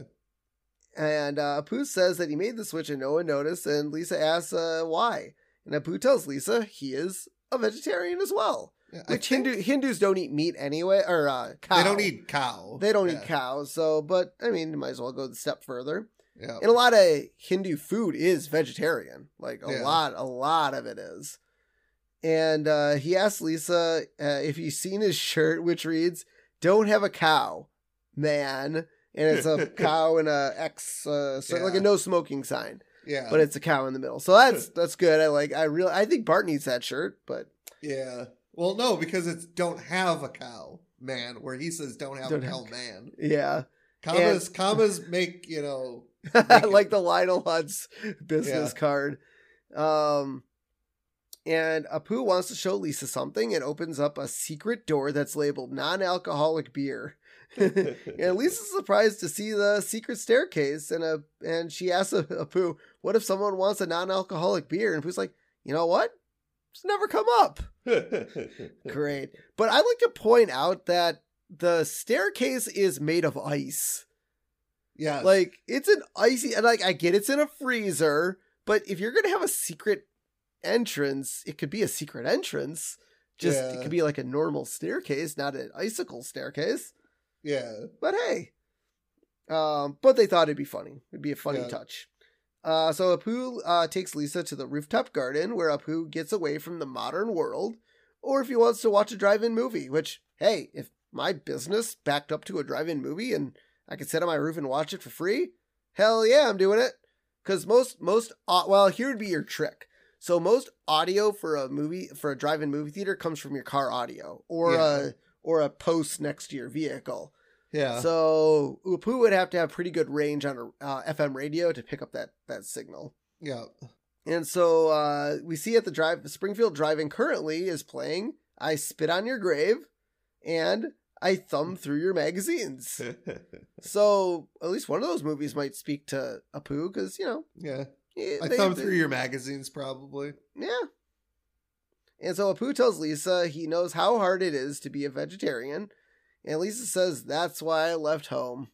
And uh, Apu says that he made the switch and no one noticed. And Lisa asks uh, why. And Apu tells Lisa he is a vegetarian as well. Yeah, Which think Hindu Hindus don't eat meat anyway, or uh, cow. They don't eat cow. They don't Yeah. eat cows. So, but I mean, you might as well go the step further. Yeah. And a lot of Hindu food is vegetarian. Like a Yeah. lot, a lot of it is. And uh, he asked Lisa uh, if he's seen his shirt, which reads, "Don't have a cow, man." And it's a cow and a X, uh, so like a no smoking sign, Yeah. but it's a cow in the middle. So that's that's good. I like. I really. I think Bart needs that shirt, but yeah. Well, no, because it's don't have a cow, man. Where he says don't have Don't a cow, a- man. yeah, Commas, commas make you know. like the Lionel Hutz business Yeah. card. Um, and Apu wants to show Lisa something and opens up a secret door that's labeled non-alcoholic beer. and Lisa's surprised to see the secret staircase, and a and she asks Apu, "What if someone wants a non-alcoholic beer?" And Apu's like, "You know what? It's never come up." Great, but I'd like to point out that the staircase is made of ice. yeah. Like it's an icy, and like I get it's in a freezer, but if you're gonna have a secret entrance, it could be a secret entrance. Just it could be like a normal staircase, not an icicle staircase. yeah. But hey, um, but they thought it'd be funny. It'd be a funny Yeah. touch. Uh, so Apu uh, takes Lisa to the rooftop garden where Apu gets away from the modern world, or if he wants to watch a drive-in movie. Which, hey, if my business backed up to a drive-in movie and I could sit on my roof and watch it for free, hell yeah, I'm doing it. Because most most au- well, here would be your trick. So most audio for a movie for a drive-in movie theater comes from your car audio or Yeah. a or a post next to your vehicle. Yeah. So Apu would have to have pretty good range on a uh, FM radio to pick up that that signal. yeah. And so uh, we see at the drive Springfield Drive-in currently is playing "I Spit on Your Grave" and "I Thumb Through Your Magazines." so at least one of those movies might speak to Apu because you know yeah. I they- thumb they- through your magazines, probably. yeah. And so Apu tells Lisa he knows how hard it is to be a vegetarian, and Lisa says that's why I left home.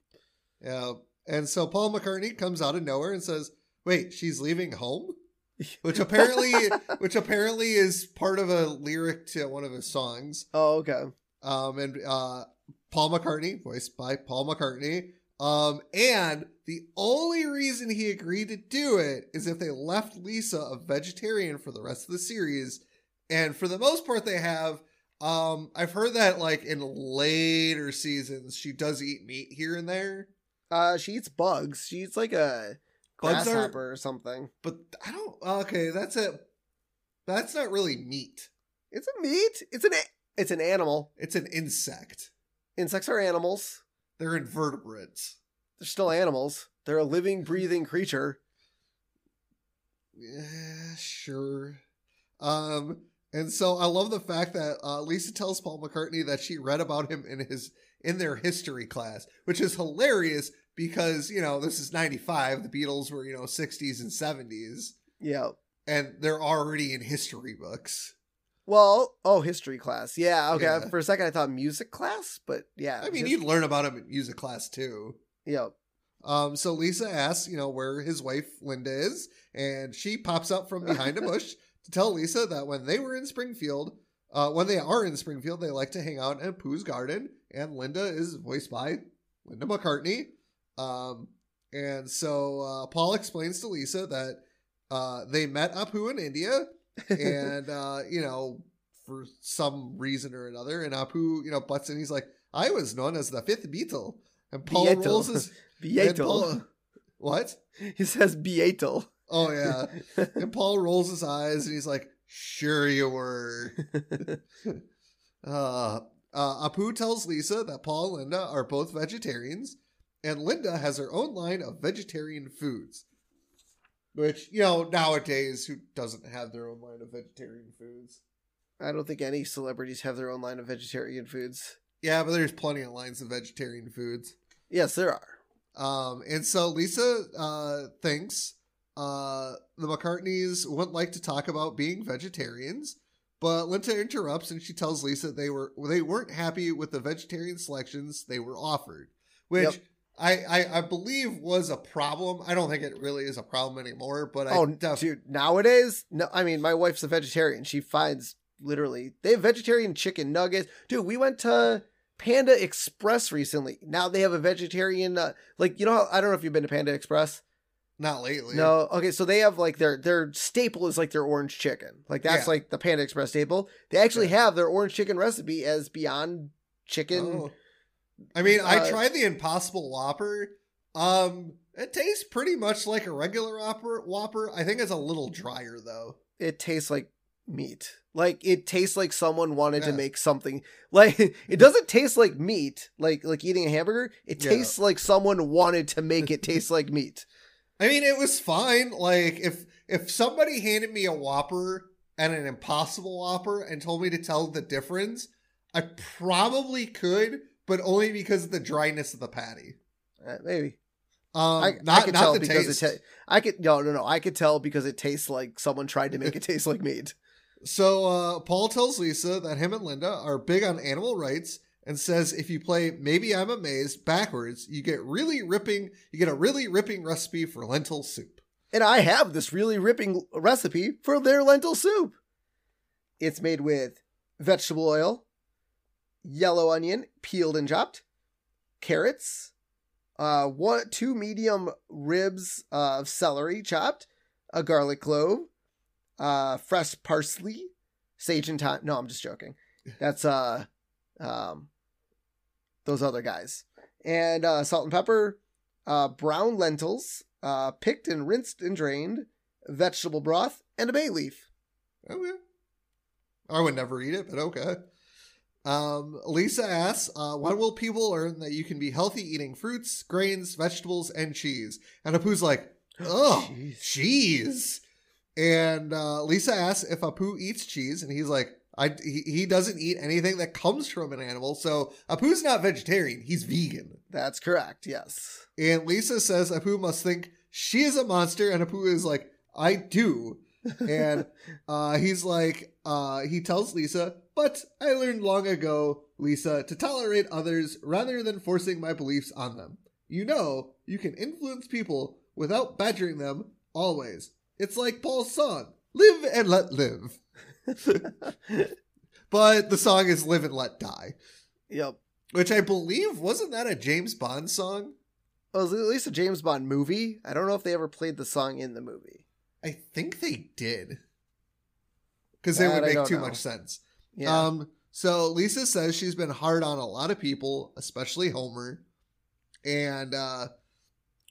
Yeah. And so Paul McCartney comes out of nowhere and says, "Wait, she's leaving home?" Which apparently which apparently is part of a lyric to one of his songs. Oh, okay. Um and uh Paul McCartney, voiced by Paul McCartney. Um and the only reason he agreed to do it is if they left Lisa a vegetarian for the rest of the series. And for the most part they have um I've heard that like in later seasons she does eat meat here and there. Uh, she eats bugs. She eats like a Bugs are- grasshopper or something. But I don't. Okay, that's a. That's not really meat. It's a meat. It's an it's an animal. It's an insect. Insects are animals. They're invertebrates. They're still animals. They're a living, breathing creature. Yeah, sure. Um, and so I love the fact that uh, Lisa tells Paul McCartney that she read about him in his in their history class, which is hilarious because you know this is '95. The Beatles were you know '60s and '70s, Yeah. and they're already in history books. Well, oh, history class. Yeah. Okay. Yeah. For a second, I thought music class, but yeah. I mean, his- you'd learn about him in music class too. Yep. Um, so Lisa asks, you know, where his wife Linda is, and she pops up from behind a bush to tell Lisa that when they were in Springfield, uh, when they are in Springfield, they like to hang out at Pooh's garden, and Linda is voiced by Linda McCartney. Um, and so uh, Paul explains to Lisa that uh, they met Apu in India, and uh, you know, for some reason or another, and Apu, you know, butts in. He's like, "I was known as the fifth Beatle," and Paul Beatle. rolls his and Beatle. Paul- what? He says Beatle. Oh yeah, and Paul rolls his eyes and he's like, "Sure you were." Uh, uh, Apu tells Lisa that Paul and Linda are both vegetarians, and Linda has her own line of vegetarian foods. Which, you know, nowadays, who doesn't have their own line of vegetarian foods? I don't think any celebrities have their own line of vegetarian foods. Yeah, but there's plenty of lines of vegetarian foods. Yes, there are. Um, and so Lisa uh, thinks uh, the McCartneys wouldn't like to talk about being vegetarians, but Linda interrupts and she tells Lisa they were they weren't happy with the vegetarian selections they were offered, which Yep. I, I I believe was a problem. I don't think it really is a problem anymore, but I oh, def- dude, nowadays, no, I mean, my wife's a vegetarian. She finds literally they have vegetarian chicken nuggets. Dude, we went to Panda Express recently. Now they have a vegetarian, uh, like you know, how, I don't know if you've been to Panda Express. Not lately. No, okay, so they have like their their staple is like their orange chicken. Like that's Yeah. like the Panda Express staple. They actually Yeah. have their orange chicken recipe as Beyond Chicken. Oh. I mean, I Uh, tried the Impossible Whopper. Um, it tastes pretty much like a regular Whopper. Whopper. I think it's a little drier though. It tastes like meat. Like it tastes like someone wanted to make something. Like it doesn't taste like meat. Like like eating a hamburger. It Yeah. tastes like someone wanted to make it taste like meat. I mean, it was fine. Like if if somebody handed me a Whopper and an Impossible Whopper and told me to tell the difference, I probably could, but only because of the dryness of the patty. Uh, maybe. Um, I, not I could not tell the because taste. it. Ta- I could no no no. I could tell because it tastes like someone tried to make it taste like meat. So uh, Paul tells Lisa that him and Linda are big on animal rights and says if you play Maybe I'm Amazed backwards, you get really ripping you get a really ripping recipe for lentil soup. And I have this really ripping recipe for their lentil soup. It's made with vegetable oil, yellow onion peeled and chopped, carrots, uh, one two medium ribs of celery chopped, a garlic clove, uh, fresh parsley, sage and thyme. No, I'm just joking. That's uh, um, those other guys, and uh, salt and pepper, uh, brown lentils, uh, picked and rinsed and drained, vegetable broth, and a bay leaf. Okay. I would never eat it, but okay. Um, Lisa asks, uh, when will people learn that you can be healthy eating fruits, grains, vegetables, and cheese? And Apu's like, oh, cheese. And uh, Lisa asks if Apu eats cheese, and he's like, I, he, he doesn't eat anything that comes from an animal. So Apu's not vegetarian, he's vegan. That's correct. Yes. And Lisa says Apu must think she is a monster, and Apu is like, I do. And uh, he's like, uh, he tells Lisa, but I learned long ago, Lisa, to tolerate others rather than forcing my beliefs on them. You know, you can influence people without badgering them always. It's like Paul's song, Live and Let Live. But the song is Live and Let Die, yep. which I believe, wasn't that a James Bond song? Well, it was at least a James Bond movie. I don't know if they ever played the song in the movie. I think they did. Because it would make too know. much sense. Yeah. Um, so Lisa says she's been hard on a lot of people, especially Homer. And uh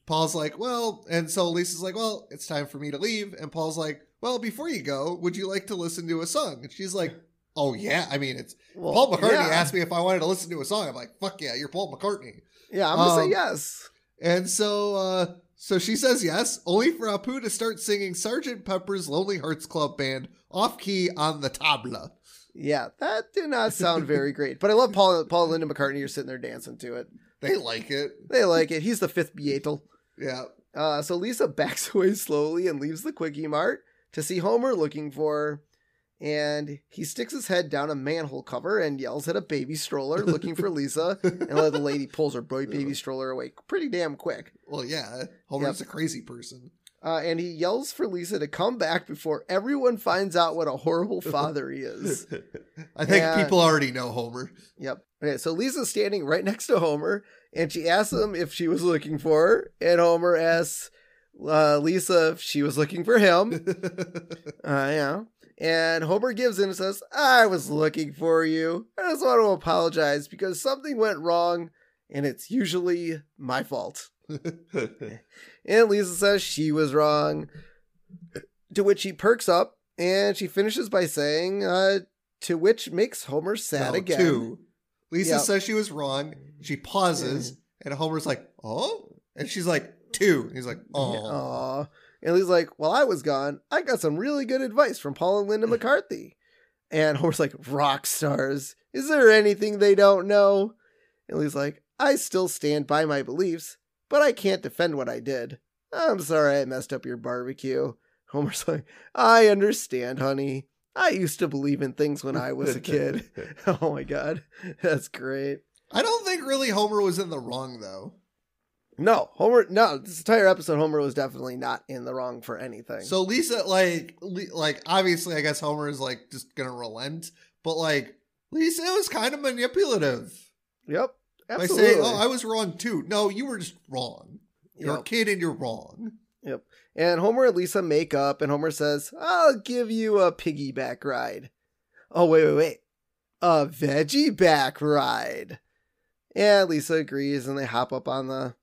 Paul's like, well, and so Lisa's like, well, it's time for me to leave. And Paul's like, well, before you go, would you like to listen to a song? And she's like, oh yeah. I mean, it's Well, Paul McCartney yeah. asked me if I wanted to listen to a song. I'm like, fuck yeah, you're Paul McCartney. Yeah, I'm gonna Um, say yes. And so, uh, so she says yes, only for Apu to start singing Sergeant Pepper's Lonely Hearts Club Band off key on the tabla. Yeah, that did not sound very great. But I love Paul Paul Linda McCartney You're sitting there dancing to it. They like it. They like it. He's the fifth Beatle. Yeah. Uh, so Lisa backs away slowly and leaves the Quickie Mart to see Homer looking for her. and he sticks his head down a manhole cover and yells at a baby stroller looking for Lisa, and the lady pulls her baby stroller away pretty damn quick. Well, yeah, Homer's a crazy person. Uh, and he yells for Lisa to come back before everyone finds out what a horrible father he is. I think And- people already know Homer. Yep. Okay, so Lisa's standing right next to Homer, and she asks him if she was looking for her, and Homer asks uh, Lisa she was looking for him. Uh, yeah. And Homer gives in and says, I was looking for you. I just want to apologize because something went wrong, and it's usually my fault. And Lisa says she was wrong. To which he perks up, and she finishes by saying, uh, to which makes Homer sad No, again. two. Lisa Yep. says she was wrong. She pauses, and Homer's like, "Oh," and she's like, two. And he's like, "Oh." And he's like, While I was gone, I got some really good advice from Paul and Linda McCarthy. And Homer's like, Rock stars. Is there anything they don't know? And he's like, I still stand by my beliefs, but I can't defend what I did. I'm sorry I messed up your barbecue. Homer's like, I understand, honey. I used to believe in things when I was a kid. oh my god. That's great. I don't think really Homer was in the wrong though. No, Homer no, this entire episode Homer was definitely not in the wrong for anything. So Lisa, like, like obviously, I guess Homer is like just gonna relent, but like Lisa was kind of manipulative Yep. Absolutely. by saying, "Oh, I was wrong too." No, you were just wrong. You're a kid and you're wrong. Yep. And Homer and Lisa make up, and Homer says, I'll give you a piggyback ride. Oh, wait, wait, wait. A veggie back ride. And Lisa agrees, and they hop up on the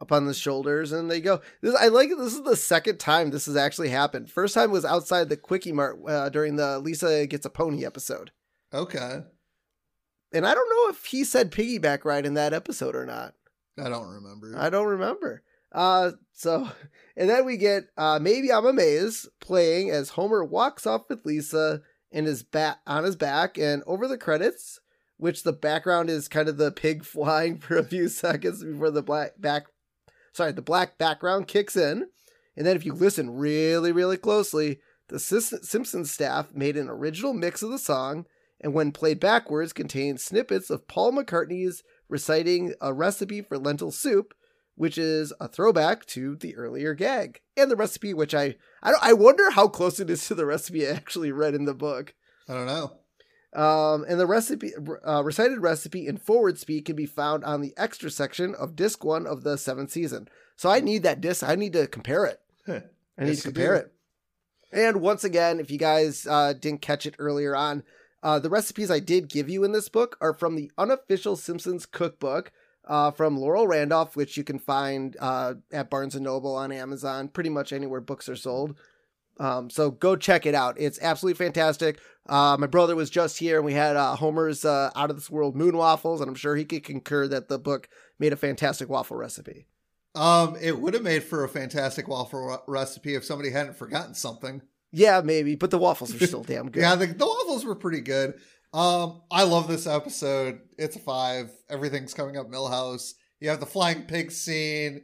up on the shoulders and they go. This, I like it. This is the second time this has actually happened. First time was outside the Quickie Mart uh, during the Lisa Gets a Pony episode. Okay, And I don't know if he said piggyback ride in that episode or not. I don't remember. I don't remember. Uh, so, and then we get uh, maybe I'm amazed playing as Homer walks off with Lisa in his back on his back, and over the credits, which the background is kind of the pig flying for a few seconds before the black back, sorry, the black background kicks in, and then if you listen really, really closely, the Simpsons staff made an original mix of the song, and when played backwards, contains snippets of Paul McCartney's reciting a recipe for lentil soup, which is a throwback to the earlier gag and the recipe, which I I, I wonder how close it is to the recipe I actually read in the book. I don't know. Um, and the recipe uh, recited recipe in forward speed can be found on the extra section of disc one of the seventh season. So I need that disc. I need to compare it. Huh. I need Yes, to compare it. And once again, if you guys uh, didn't catch it earlier on, uh, the recipes I did give you in this book are from the unofficial Simpsons cookbook uh, from Laurel Randolph, which you can find uh, at Barnes and Noble on Amazon, pretty much anywhere books are sold. Um, so go check it out. It's absolutely fantastic. Uh, my brother was just here, and we had uh, Homer's uh, Out of This World Moon Waffles, and I'm sure he could concur that the book made a fantastic waffle recipe. Um, it would have made for a fantastic waffle re- recipe if somebody hadn't forgotten something. Yeah, maybe, but the waffles are still damn good. Yeah, the, the waffles were pretty good. Um, I love this episode. It's a five. Everything's coming up Milhouse. You have the flying pig scene.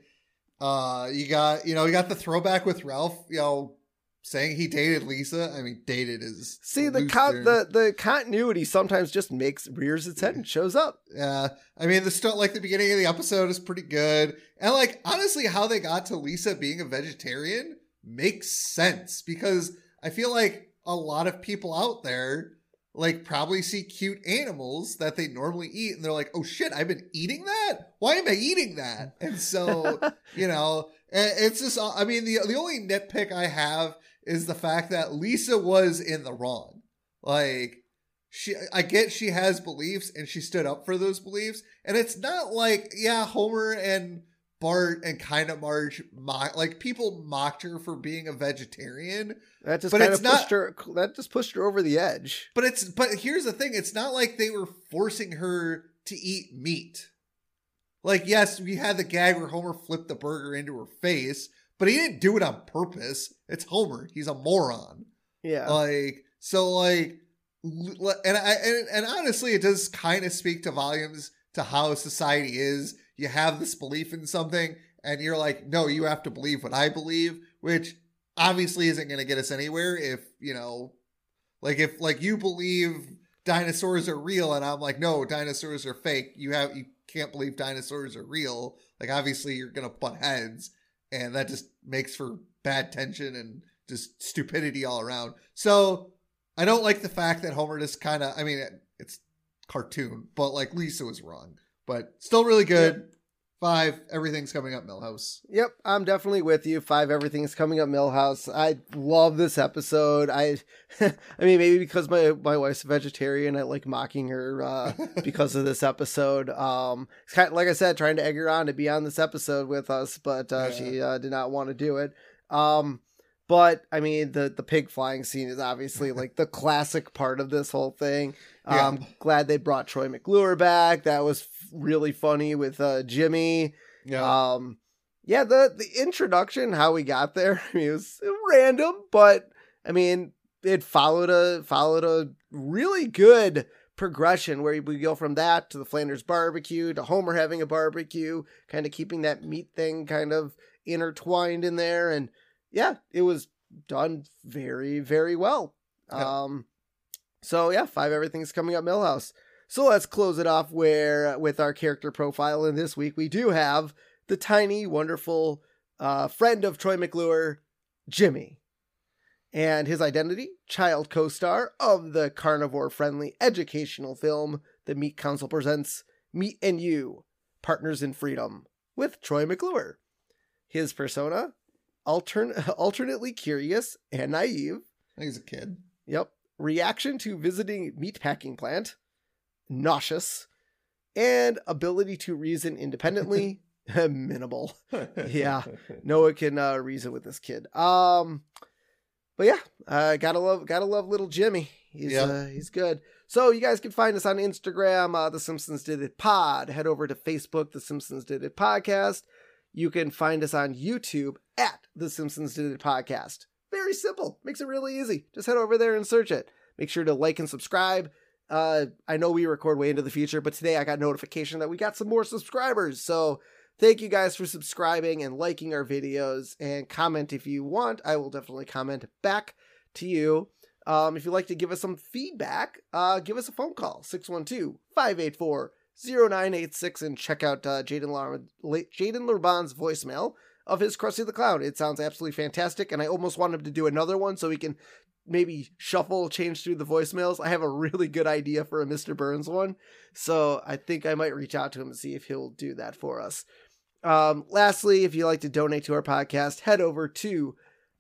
Uh, you got you know you got the throwback with Ralph. You know, saying he dated Lisa. I mean, dated is See the con- the the continuity sometimes just makes rears its head and shows up. Yeah, I mean the stuff like the beginning of the episode is pretty good, and like honestly, how they got to Lisa being a vegetarian makes sense because I feel like a lot of people out there like probably see cute animals that they normally eat, and they're like, "Oh shit, I've been eating that. Why am I eating that?" And so you know, it's just I mean the the only nitpick I have is the fact that Lisa was in the wrong, like she I get she has beliefs and she stood up for those beliefs. And it's not like, yeah, Homer and Bart and kind of Marge mock like people mocked her for being a vegetarian. That just But kind it's of not- pushed her. That just pushed her over the edge. But it's but here's the thing, it's not like they were forcing her to eat meat. Like, yes, we had the gag where Homer flipped the burger into her face, but he didn't do it on purpose. It's Homer. He's a moron. Yeah, Like so, like, and I and, and honestly, it does kind of speak to volumes to how society is. You have this belief in something, and you're like, no, you have to believe what I believe, which obviously isn't going to get us anywhere. If you know, Like if like you believe dinosaurs are real and I'm like, no, dinosaurs are fake. You have you can't believe dinosaurs are real. Like obviously you're gonna butt heads, and that just makes for bad tension and just stupidity all around. So I don't like the fact that Homer just kind of. I mean, it's cartoon, but like Lisa was wrong, but still really good. Five, everything's coming up Milhouse. Yep, I'm definitely with you. Five, everything's coming up Milhouse. I love this episode. I, I mean, maybe because my my wife's a vegetarian, I like mocking her uh, because of this episode. Um, it's kind of, like I said, trying to egg her on to be on this episode with us, but uh, Yeah. she uh, did not want to do it. Um, but I mean, the the pig flying scene is obviously like the classic part of this whole thing. Yeah. Um, glad they brought Troy McClure back. That was f- really funny with uh, Jimmy. Yeah, Um, yeah, the the introduction, how we got there, I mean, it was random, but I mean, it followed a followed a really good progression where we go from that to the Flanders barbecue to Homer having a barbecue, kind of keeping that meat thing kind of intertwined in there, and yeah, it was done very very well. Yeah. Um, so yeah, five everything's coming up Milhouse. So let's close it off where with our character profile. And this week we do have the tiny, wonderful uh, friend of Troy McClure, Jimmy. And his identity, child co star of the carnivore friendly educational film the Meat Council presents Meat and You Partners in Freedom with Troy McClure. His persona, altern- alternately curious and naive. I think he's a kid. Yep. Reaction to visiting meatpacking plant, nauseous, and ability to reason independently, minimal. Yeah. Noah can uh, reason with this kid. Um, but yeah, uh, gotta love, gotta love little Jimmy. He's Yeah. uh, he's good. So you guys can find us on Instagram, uh, The Simpsons Did It Pod. Head over to Facebook, The Simpsons Did It Podcast. You can find us on YouTube at The Simpsons Did It Podcast. Very simple. Makes it really easy. Just head over there and search it. Make sure to like and subscribe. Uh, I know we record way into the future, but today I got notification that we got some more subscribers. So thank you guys for subscribing and liking our videos and comment if you want. I will definitely comment back to you. Um, if you'd like to give us some feedback, uh, give us a phone call 612 584 0986 and check out uh, Jaden Lar- La- Jaden Lurbon's voicemail of his Krusty the Clown. It sounds absolutely fantastic, and I almost want him to do another one so he can maybe shuffle, change through the voicemails. I have a really good idea for a Mr. Burns one, so I think I might reach out to him and see if he'll do that for us. Um, lastly, if you'd like to donate to our podcast, head over to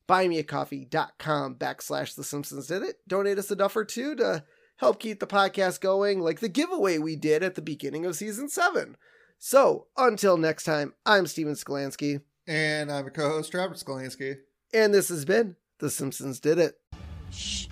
buymeacoffee.com backslash the Simpsons did it. Donate us a duff or two to help keep the podcast going, like the giveaway we did at the beginning of season seven. So until next time, I'm Steven Skolansky, And I'm a co-host, Robert Skolansky. and this has been The Simpsons Did It. Shh.